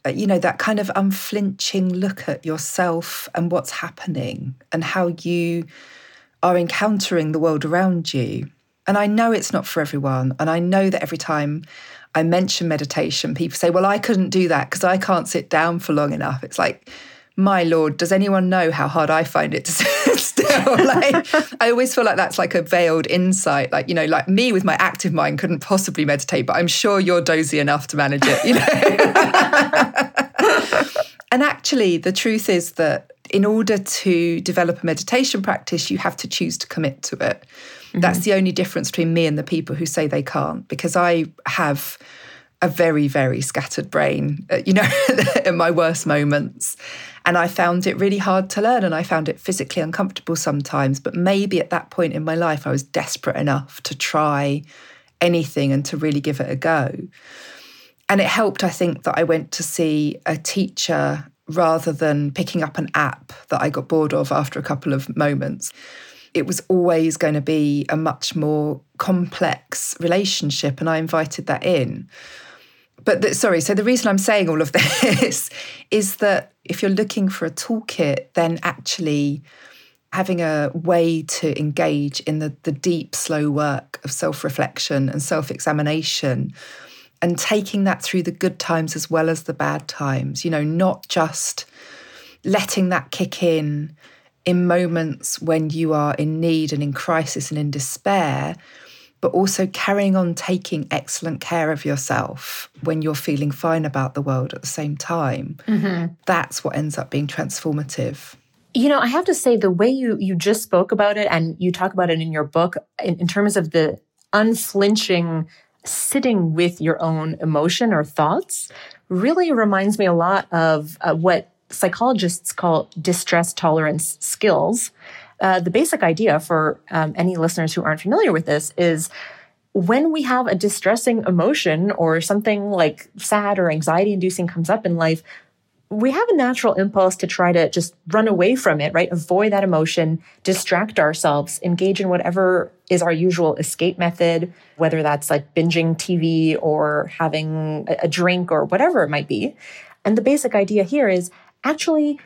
uh, you know that kind of unflinching look at yourself and what's happening and how you are encountering the world around you and i know it's not for everyone and i know that every time i mention meditation people say well i couldn't do that because i can't sit down for long enough it's like my lord, does anyone know how hard I find it to <laughs> sit still? <laughs> like, I always feel like that's like a veiled insight. Like, you know, like me with my active mind couldn't possibly meditate, but I'm sure you're dozy enough to manage it, you know? <laughs> and actually, the truth is that in order to develop a meditation practice, you have to choose to commit to it. Mm-hmm. That's the only difference between me and the people who say they can't, because I have a very, very scattered brain, uh, you know, <laughs> in my worst moments. And I found it really hard to learn and I found it physically uncomfortable sometimes. But maybe at that point in my life, I was desperate enough to try anything and to really give it a go. And it helped, I think, that I went to see a teacher rather than picking up an app that I got bored of after a couple of moments. It was always going to be a much more complex relationship, and I invited that in. But the, sorry, so the reason I'm saying all of <laughs> this is that if you're looking for a toolkit, then actually having a way to engage in the, the deep, slow work of self reflection and self examination and taking that through the good times as well as the bad times, you know, not just letting that kick in in moments when you are in need and in crisis and in despair but also carrying on taking excellent care of yourself when you're feeling fine about the world at the same time. Mm-hmm. That's what ends up being transformative. You know, I have to say the way you you just spoke about it and you talk about it in your book in, in terms of the unflinching sitting with your own emotion or thoughts really reminds me a lot of uh, what psychologists call distress tolerance skills uh, the basic idea for um, any listeners who aren't familiar with this is when we have a distressing emotion or something like sad or anxiety inducing comes up in life, we have a natural impulse to try to just run away from it, right? Avoid that emotion, distract ourselves, engage in whatever is our usual escape method, whether that's like binging TV or having a drink or whatever it might be. And the basic idea here is actually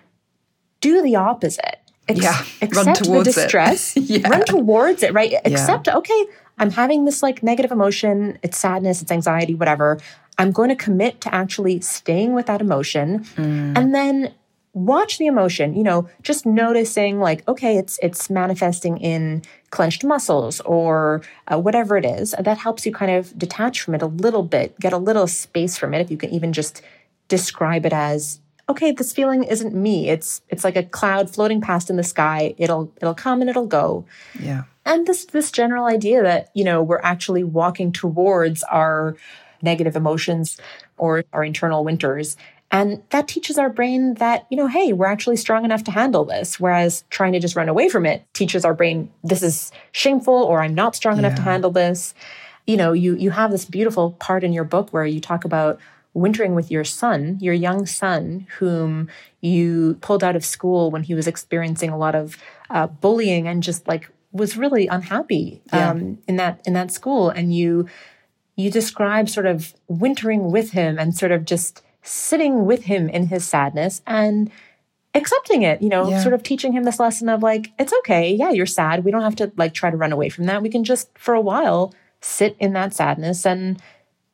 do the opposite Ex- Yeah, accept run towards the it. <laughs> distress. Yeah. Run towards it, right? Accept, okay, I'm having this like negative emotion. It's sadness, it's anxiety, whatever. I'm going to commit to actually staying with that emotion Mm. and then watch the emotion, you know, just noticing like, okay, it's, it's manifesting in clenched muscles or uh, whatever it is. That helps you kind of detach from it a little bit, get a little space from it. If you can even just describe it as, okay, this feeling isn't me. It's, it's like a cloud floating past in the sky. It'll, it'll come and it'll go Yeah. and this this general idea that you know we're actually walking towards our negative emotions or our internal winters and that teaches our brain that you know hey we're actually strong enough to handle this whereas trying to just run away from it teaches our brain this is shameful or i'm not strong enough to handle this you know you you have this beautiful part in your book where you talk about wintering with your son your young son whom you pulled out of school when he was experiencing a lot of uh, bullying and just like was really unhappy Yeah. um, in that in that school. And you you describe sort of wintering with him and sort of just sitting with him in his sadness and accepting it you know Yeah. sort of teaching him this lesson of like it's okay. Yeah you're sad. We don't have to like try to run away from that. We can just for a while sit in that sadness and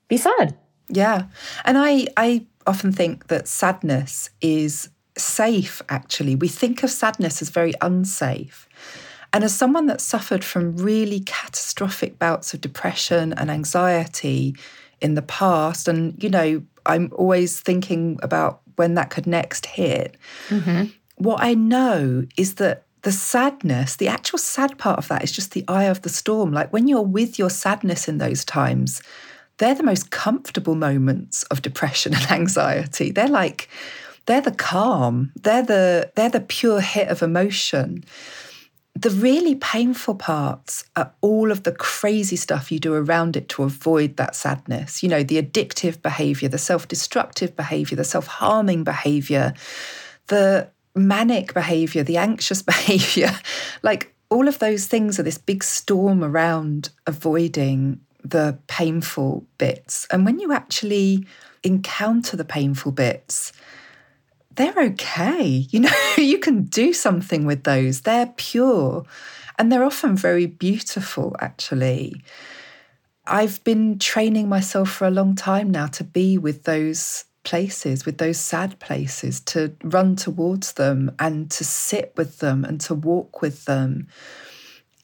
be sad Yeah. And I, I often think that sadness is safe, actually. We think of sadness as very unsafe. And as someone that suffered from really catastrophic bouts of depression and anxiety in the past, and, you know, I'm always thinking about when that could next hit, mm-hmm. what I know is that the sadness, the actual sad part of that is just the eye of the storm. Like when you're with your sadness in those times, they're the most comfortable moments of depression <laughs> and anxiety. They're like, they're the calm. They're the they're the pure hit of emotion. The really painful parts are all of the crazy stuff you do around it to avoid that sadness. You know, the addictive behavior, the self destructive behavior, the self harming behavior, the manic behavior, the anxious <laughs> behavior. Like all of those things are this big storm around avoiding the painful bits. And when you actually encounter the painful bits, they're okay. You know, <laughs> you can do something with those. They're pure and they're often very beautiful, actually. I've been training myself for a long time now to be with those places, with those sad places, to run towards them and to sit with them and to walk with them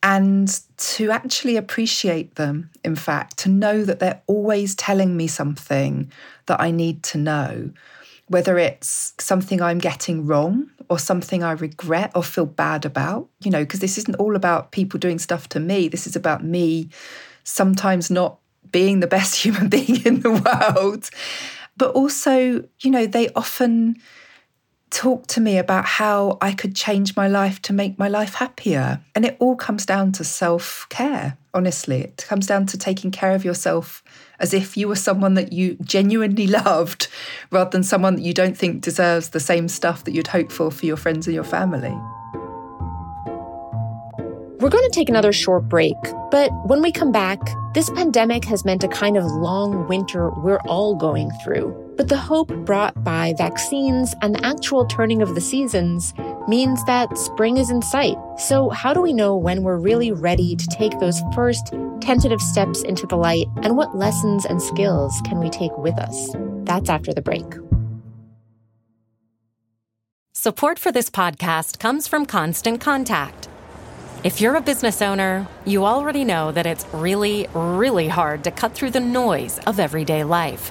and to actually appreciate them, in fact, to know that they're always telling me something that I need to know, whether it's something I'm getting wrong or something I regret or feel bad about, you know, because this isn't all about people doing stuff to me. This is about me sometimes not being the best <laughs> human being in the world. But also, you know, they often talk to me about how I could change my life to make my life happier. And it all comes down to self care, honestly. It comes down to taking care of yourself as if you were someone that you genuinely <laughs> loved rather than someone that you don't think deserves the same stuff that you'd hope for for your friends and your family. We're going to take another short break, but when we come back, this pandemic has meant a kind of long winter we're all going through. But the hope brought by vaccines and the actual turning of the seasons means that spring is in sight. So, how do we know when we're really ready to take those first tentative steps into the light? And what lessons and skills can we take with us? That's after the break. Support for this podcast comes from Constant Contact. If you're a business owner, you already know that it's really, really hard to cut through the noise of everyday life.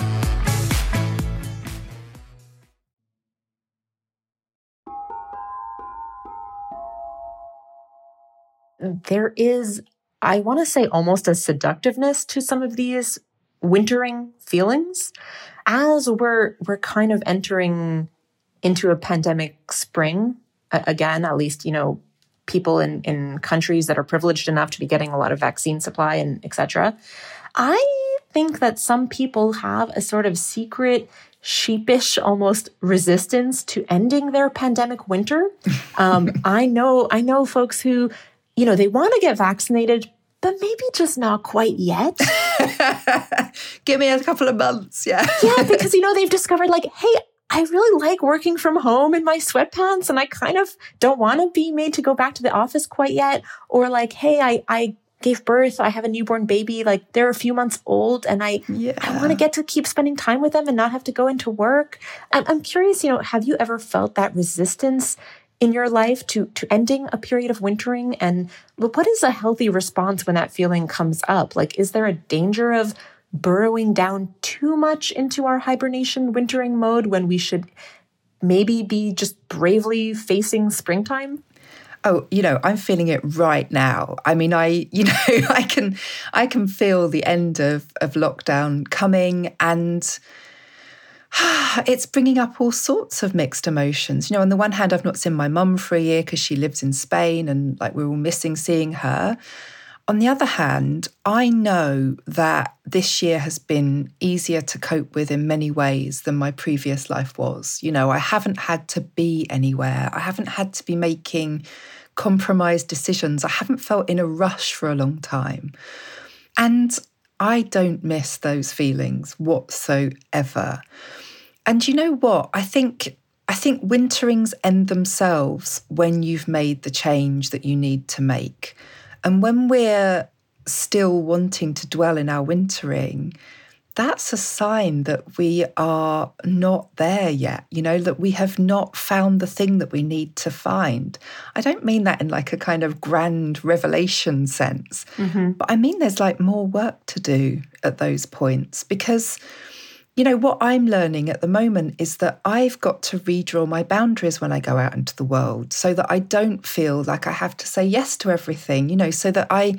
there is, I want to say, almost a seductiveness to some of these wintering feelings as we're we're kind of entering into a pandemic spring. Again at least you know people in in countries that are privileged enough to be getting a lot of vaccine supply and etc i think that some people have a sort of secret sheepish almost resistance to ending their pandemic winter. Um, <laughs> i know i know folks who you know they want to get vaccinated but maybe just not quite yet. <laughs> Give me a couple of months. Yeah. <laughs> yeah, because, you know, they've discovered like, hey, I really like working from home in my sweatpants and I kind of don't want to be made to go back to the office quite yet. Or like, hey, I, I gave birth. I have a newborn baby. Like they're a few months old and I, yeah. I want to get to keep spending time with them and not have to go into work. I'm, I'm curious, you know, have you ever felt that resistance in your life to to ending a period of wintering? And what is a healthy response when that feeling comes up? Like is there a danger of burrowing down too much into our hibernation wintering mode when we should maybe be just bravely facing springtime? Oh you know i'm feeling it right now. I mean i you <laughs> know i can i can feel the end of of lockdown coming and <sighs> it's bringing up all sorts of mixed emotions. You know, on the one hand, I've not seen my mum for a year because she lives in Spain and like we're all missing seeing her. On the other hand, I know that this year has been easier to cope with in many ways than my previous life was. You know, I haven't had to be anywhere, I haven't had to be making compromised decisions, I haven't felt in a rush for a long time. And I don't miss those feelings whatsoever. And you know what? I think I think winterings end themselves when you've made the change that you need to make. And when we're still wanting to dwell in our wintering, that's a sign that we are not there yet, you know, that we have not found the thing that we need to find. I don't mean that in like a kind of grand revelation sense, mm-hmm. but I mean there's like more work to do at those points because you know, what I'm learning at the moment is that I've got to redraw my boundaries when I go out into the world so that I don't feel like I have to say yes to everything, you know, so that I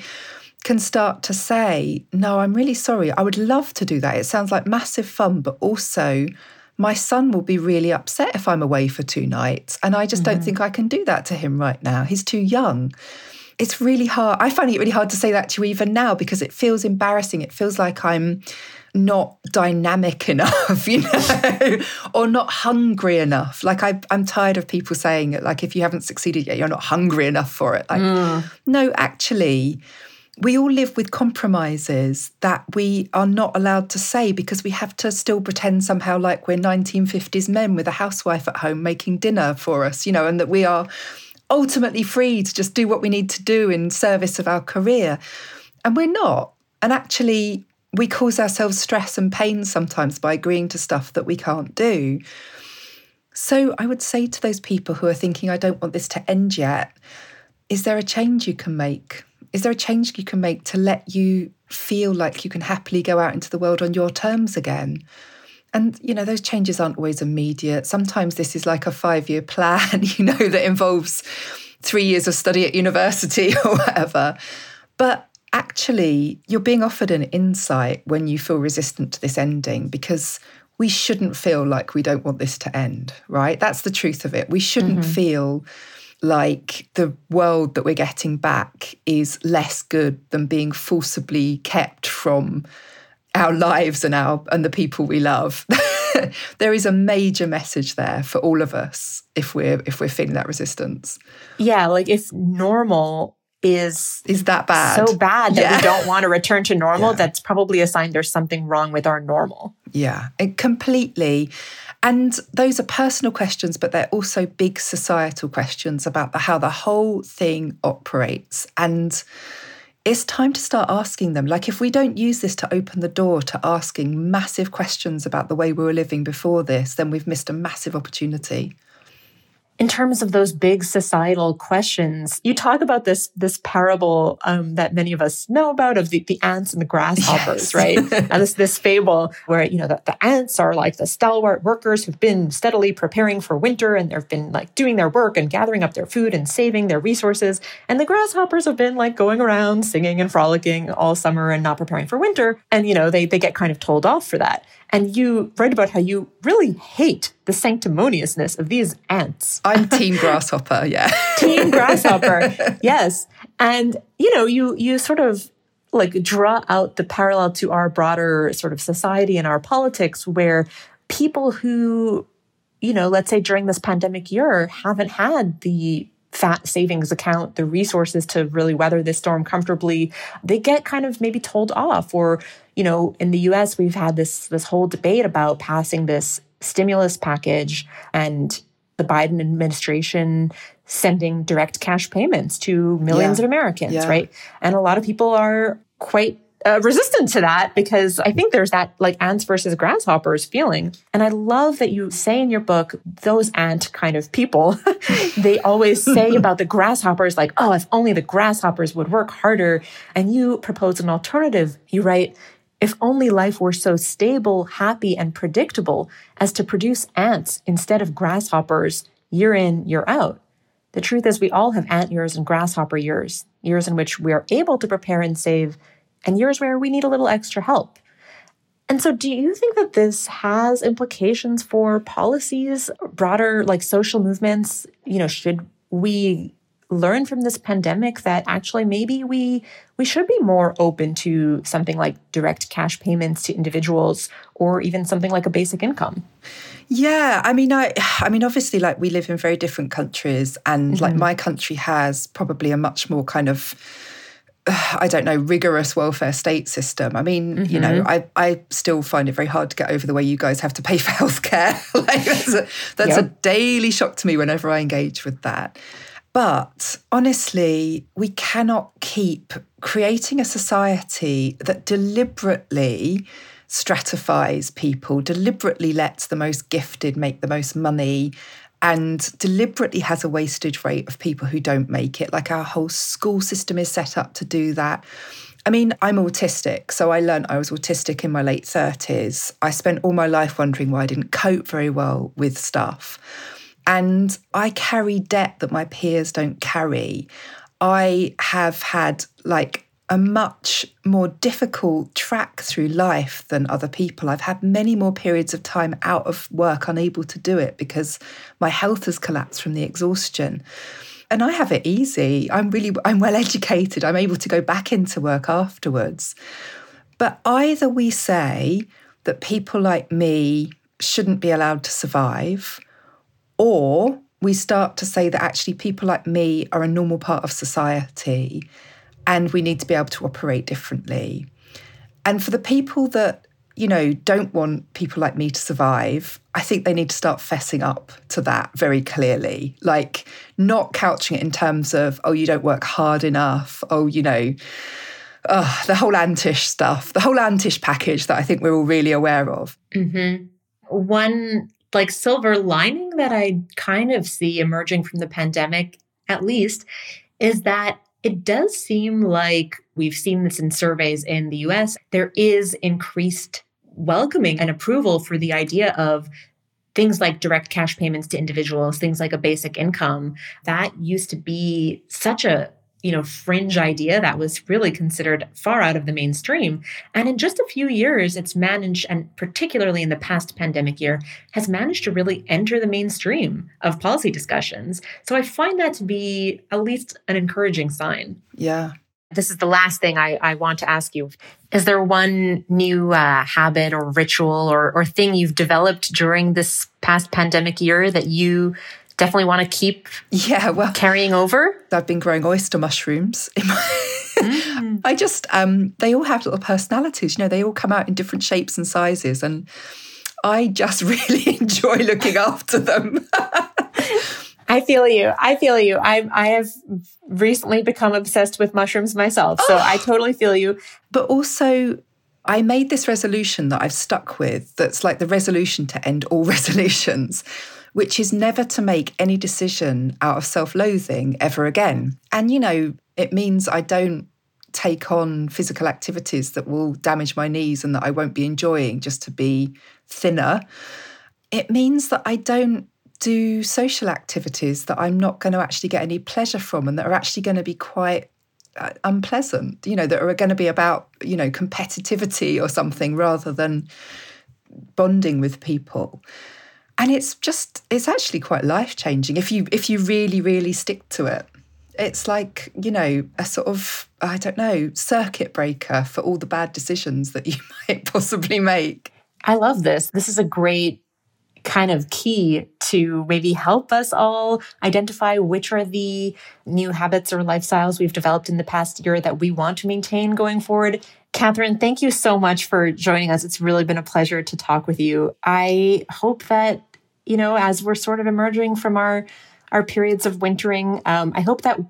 can start to say, no, I'm really sorry. I would love to do that. It sounds like massive fun, but also my son will be really upset if I'm away for two nights. And I just mm-hmm. don't think I can do that to him right now. He's too young. It's really hard. I find it really hard to say that to you even now because it feels embarrassing. It feels like I'm not dynamic <laughs> enough, you know, or not hungry enough. Like I, am tired of people saying it, like if you haven't succeeded yet, you're not hungry enough for it. Like, mm. no, actually, we all live with compromises that we are not allowed to say because we have to still pretend somehow like we're 1950s men with a housewife at home making dinner for us, you know, and that we are ultimately free to just do what we need to do in service of our career. And we're not. And actually, we cause ourselves stress and pain sometimes by agreeing to stuff that we can't do. So I would say to those people who are thinking, I don't want this to end yet, is there a change you can make? Is there a change you can make to let you feel like you can happily go out into the world on your terms again? And, you know, those changes aren't always immediate. Sometimes this is like a five year plan, <laughs> you know, that involves three years of study at university <laughs> or whatever. But actually, you're being offered an insight when you feel resistant to this ending because we shouldn't feel like we don't want this to end, right? That's the truth of it. We shouldn't mm-hmm. feel like the world that we're getting back is less good than being forcibly kept from our lives and our and the people we love. <laughs> there is a major message there for all of us if we're if we're feeling that resistance. Yeah, like if normal is is that bad? So bad that yeah. we don't want to return to normal. Yeah. that's probably a sign there's something wrong with our normal. Yeah it completely. And those are personal questions but they're also big societal questions about the, how the whole thing operates. And it's time to start asking them. Like if we don't use this to open the door to asking massive questions about the way we were living before this then we've missed a massive opportunity in terms of those big societal questions, you talk about this this parable um, that many of us know about of the, the ants and the grasshoppers, yes. right? <laughs> and this this fable where you know the, the ants are like the stalwart workers who've been steadily preparing for winter and they've been like doing their work and gathering up their food and saving their resources, and the grasshoppers have been like going around singing and frolicking all summer and not preparing for winter, and you know they they get kind of told off for that. And you write about how you really hate the sanctimoniousness of these ants. I'm team grasshopper, yeah. <laughs> team grasshopper. Yes. And you know, you you sort of like draw out the parallel to our broader sort of society and our politics where people who you know, let's say during this pandemic year haven't had the fat savings account, the resources to really weather this storm comfortably, they get kind of maybe told off. Or, you know, in the US, we've had this this whole debate about passing this stimulus package and the Biden administration sending direct cash payments to millions yeah. of Americans, yeah. right? And a lot of people are quite uh, resistant to that because I think there's that like ants versus grasshoppers feeling. And I love that you say in your book, those ant kind of people, <laughs> they always <laughs> say about the grasshoppers, like, oh, if only the grasshoppers would work harder. And you propose an alternative. You write, if only life were so stable, happy, and predictable as to produce ants instead of grasshoppers year in, year out. The truth is, we all have ant years and grasshopper years, years in which we are able to prepare and save and years where we need a little extra help. And so, do you think that this has implications for policies, broader like social movements? You know, should we learn from this pandemic that actually maybe we we should be more open to something like direct cash payments to individuals or even something like a basic income? Yeah, I mean, I, I mean, obviously, like we live in very different countries, and mm-hmm. like my country has probably a much more kind of I don't know, rigorous welfare state system. I mean, mm-hmm. you know, mm-hmm. I, I still find it very hard to get over the way you guys have to pay <laughs> for healthcare. <laughs> like that's a, that's yep. a daily shock to me whenever I engage with that. But honestly, we cannot keep creating a society that deliberately stratifies people, deliberately lets the most gifted make the most money, and deliberately has a wastage rate of people who don't make it. Like our whole school system is set up to do that. I mean, I'm autistic, so I learned I was autistic in my late 30s. I spent all my life wondering why I didn't cope very well with stuff. And I carry debt that my peers don't carry. I have had like a much more difficult track through life than other people. I've had many more periods of time out of work, unable to do it because my health has collapsed from the exhaustion. And I have it easy. I'm really I'm well educated. I'm able to go back into work afterwards. But either we say that people like me shouldn't be allowed to survive, or we start to say that actually people like me are a normal part of society and we need to be able to operate differently. And for the people that, you know, don't want people like me to survive, I think they need to start fessing up to that very clearly. Like, not couching it in terms of, oh, you don't work hard enough, oh, you know, the whole antish stuff, the whole antish package that I think we're all really aware of. Mm-hmm. One like silver lining that I kind of see emerging from the pandemic, at least, is that it does seem like we've seen this in surveys in the US. There is increased welcoming and approval for the idea of things like direct cash payments to individuals, things like a basic income. That used to be such a you know fringe idea that was really considered far out of the mainstream. And in just a few years it's managed and particularly in the past pandemic year has managed to really enter the mainstream of policy discussions. So i find that to be at least an encouraging sign. Yeah. This is the last thing I, I want to ask you. Is there one new uh, habit or ritual or, or thing you've developed during this past pandemic year that you definitely want to keep yeah well carrying over i've been growing oyster mushrooms in my mm. <laughs> i just um they all have little personalities you know they all come out in different shapes and sizes and i just <laughs> really enjoy looking after them <laughs> I feel you. I feel you. I I have recently become obsessed with mushrooms myself. So oh. I totally feel you. But also I made this resolution that I've stuck with that's like the resolution to end all resolutions, which is never to make any decision out of self loathing ever again. And, you know, it means I don't take on physical activities that will damage my knees and that I won't be enjoying just to be thinner. It means that I don't do social activities that I'm not going to actually get any pleasure from and that are actually going to be quite uh, unpleasant, you know, that are going to be about, you know, competitivity or something rather than bonding with people. And it's just it's actually quite life changing if you if you really really stick to it. It's like, you know, a sort of I don't know, circuit breaker for all the bad decisions that you <laughs> might possibly make. I love this. This is a great kind of key to maybe help us all identify which are the new habits or lifestyles we've developed in the past year that we want to maintain going forward. Katherine, thank you so much for joining us. It's really been a pleasure to talk with you. I hope that, you know, as we're sort of emerging from our our periods of wintering, um, I hope that,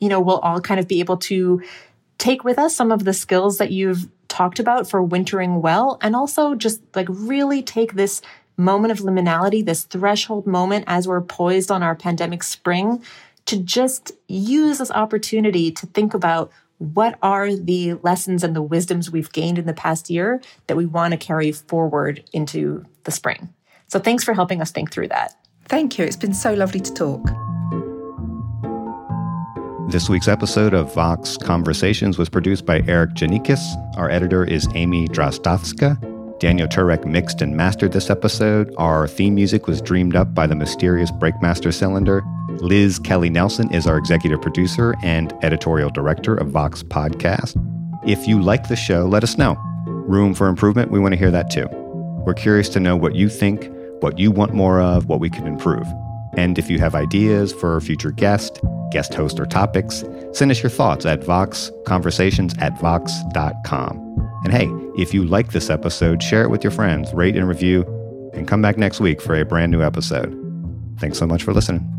you know, we'll all kind of be able to take with us some of the skills that you've talked about for wintering well and also just like really take this moment of liminality, this threshold moment as we're poised on our pandemic spring, to just use this opportunity to think about what are the lessons and the wisdoms we've gained in the past year that we want to carry forward into the spring. So thanks for helping us think through that. Thank you. It's been so lovely to talk. This week's episode of Vox Conversations was produced by Erikk Geannikis. Our editor is Amy Drozdowska. Daniel Turek mixed and mastered this episode. Our theme music was dreamed up by the mysterious Breakmaster Cylinder. Liz Kelly Nelson is our executive producer and editorial director of Vox Podcast. If you like the show, let us know. Room for improvement, we want to hear that too. We're curious to know what you think, what you want more of, what we can improve. And if you have ideas for future guest, guest host, or topics, send us your thoughts at voxconversations at vox.com. And hey, if you like this episode, share it with your friends, rate and review, and come back next week for a brand new episode. Thanks so much for listening.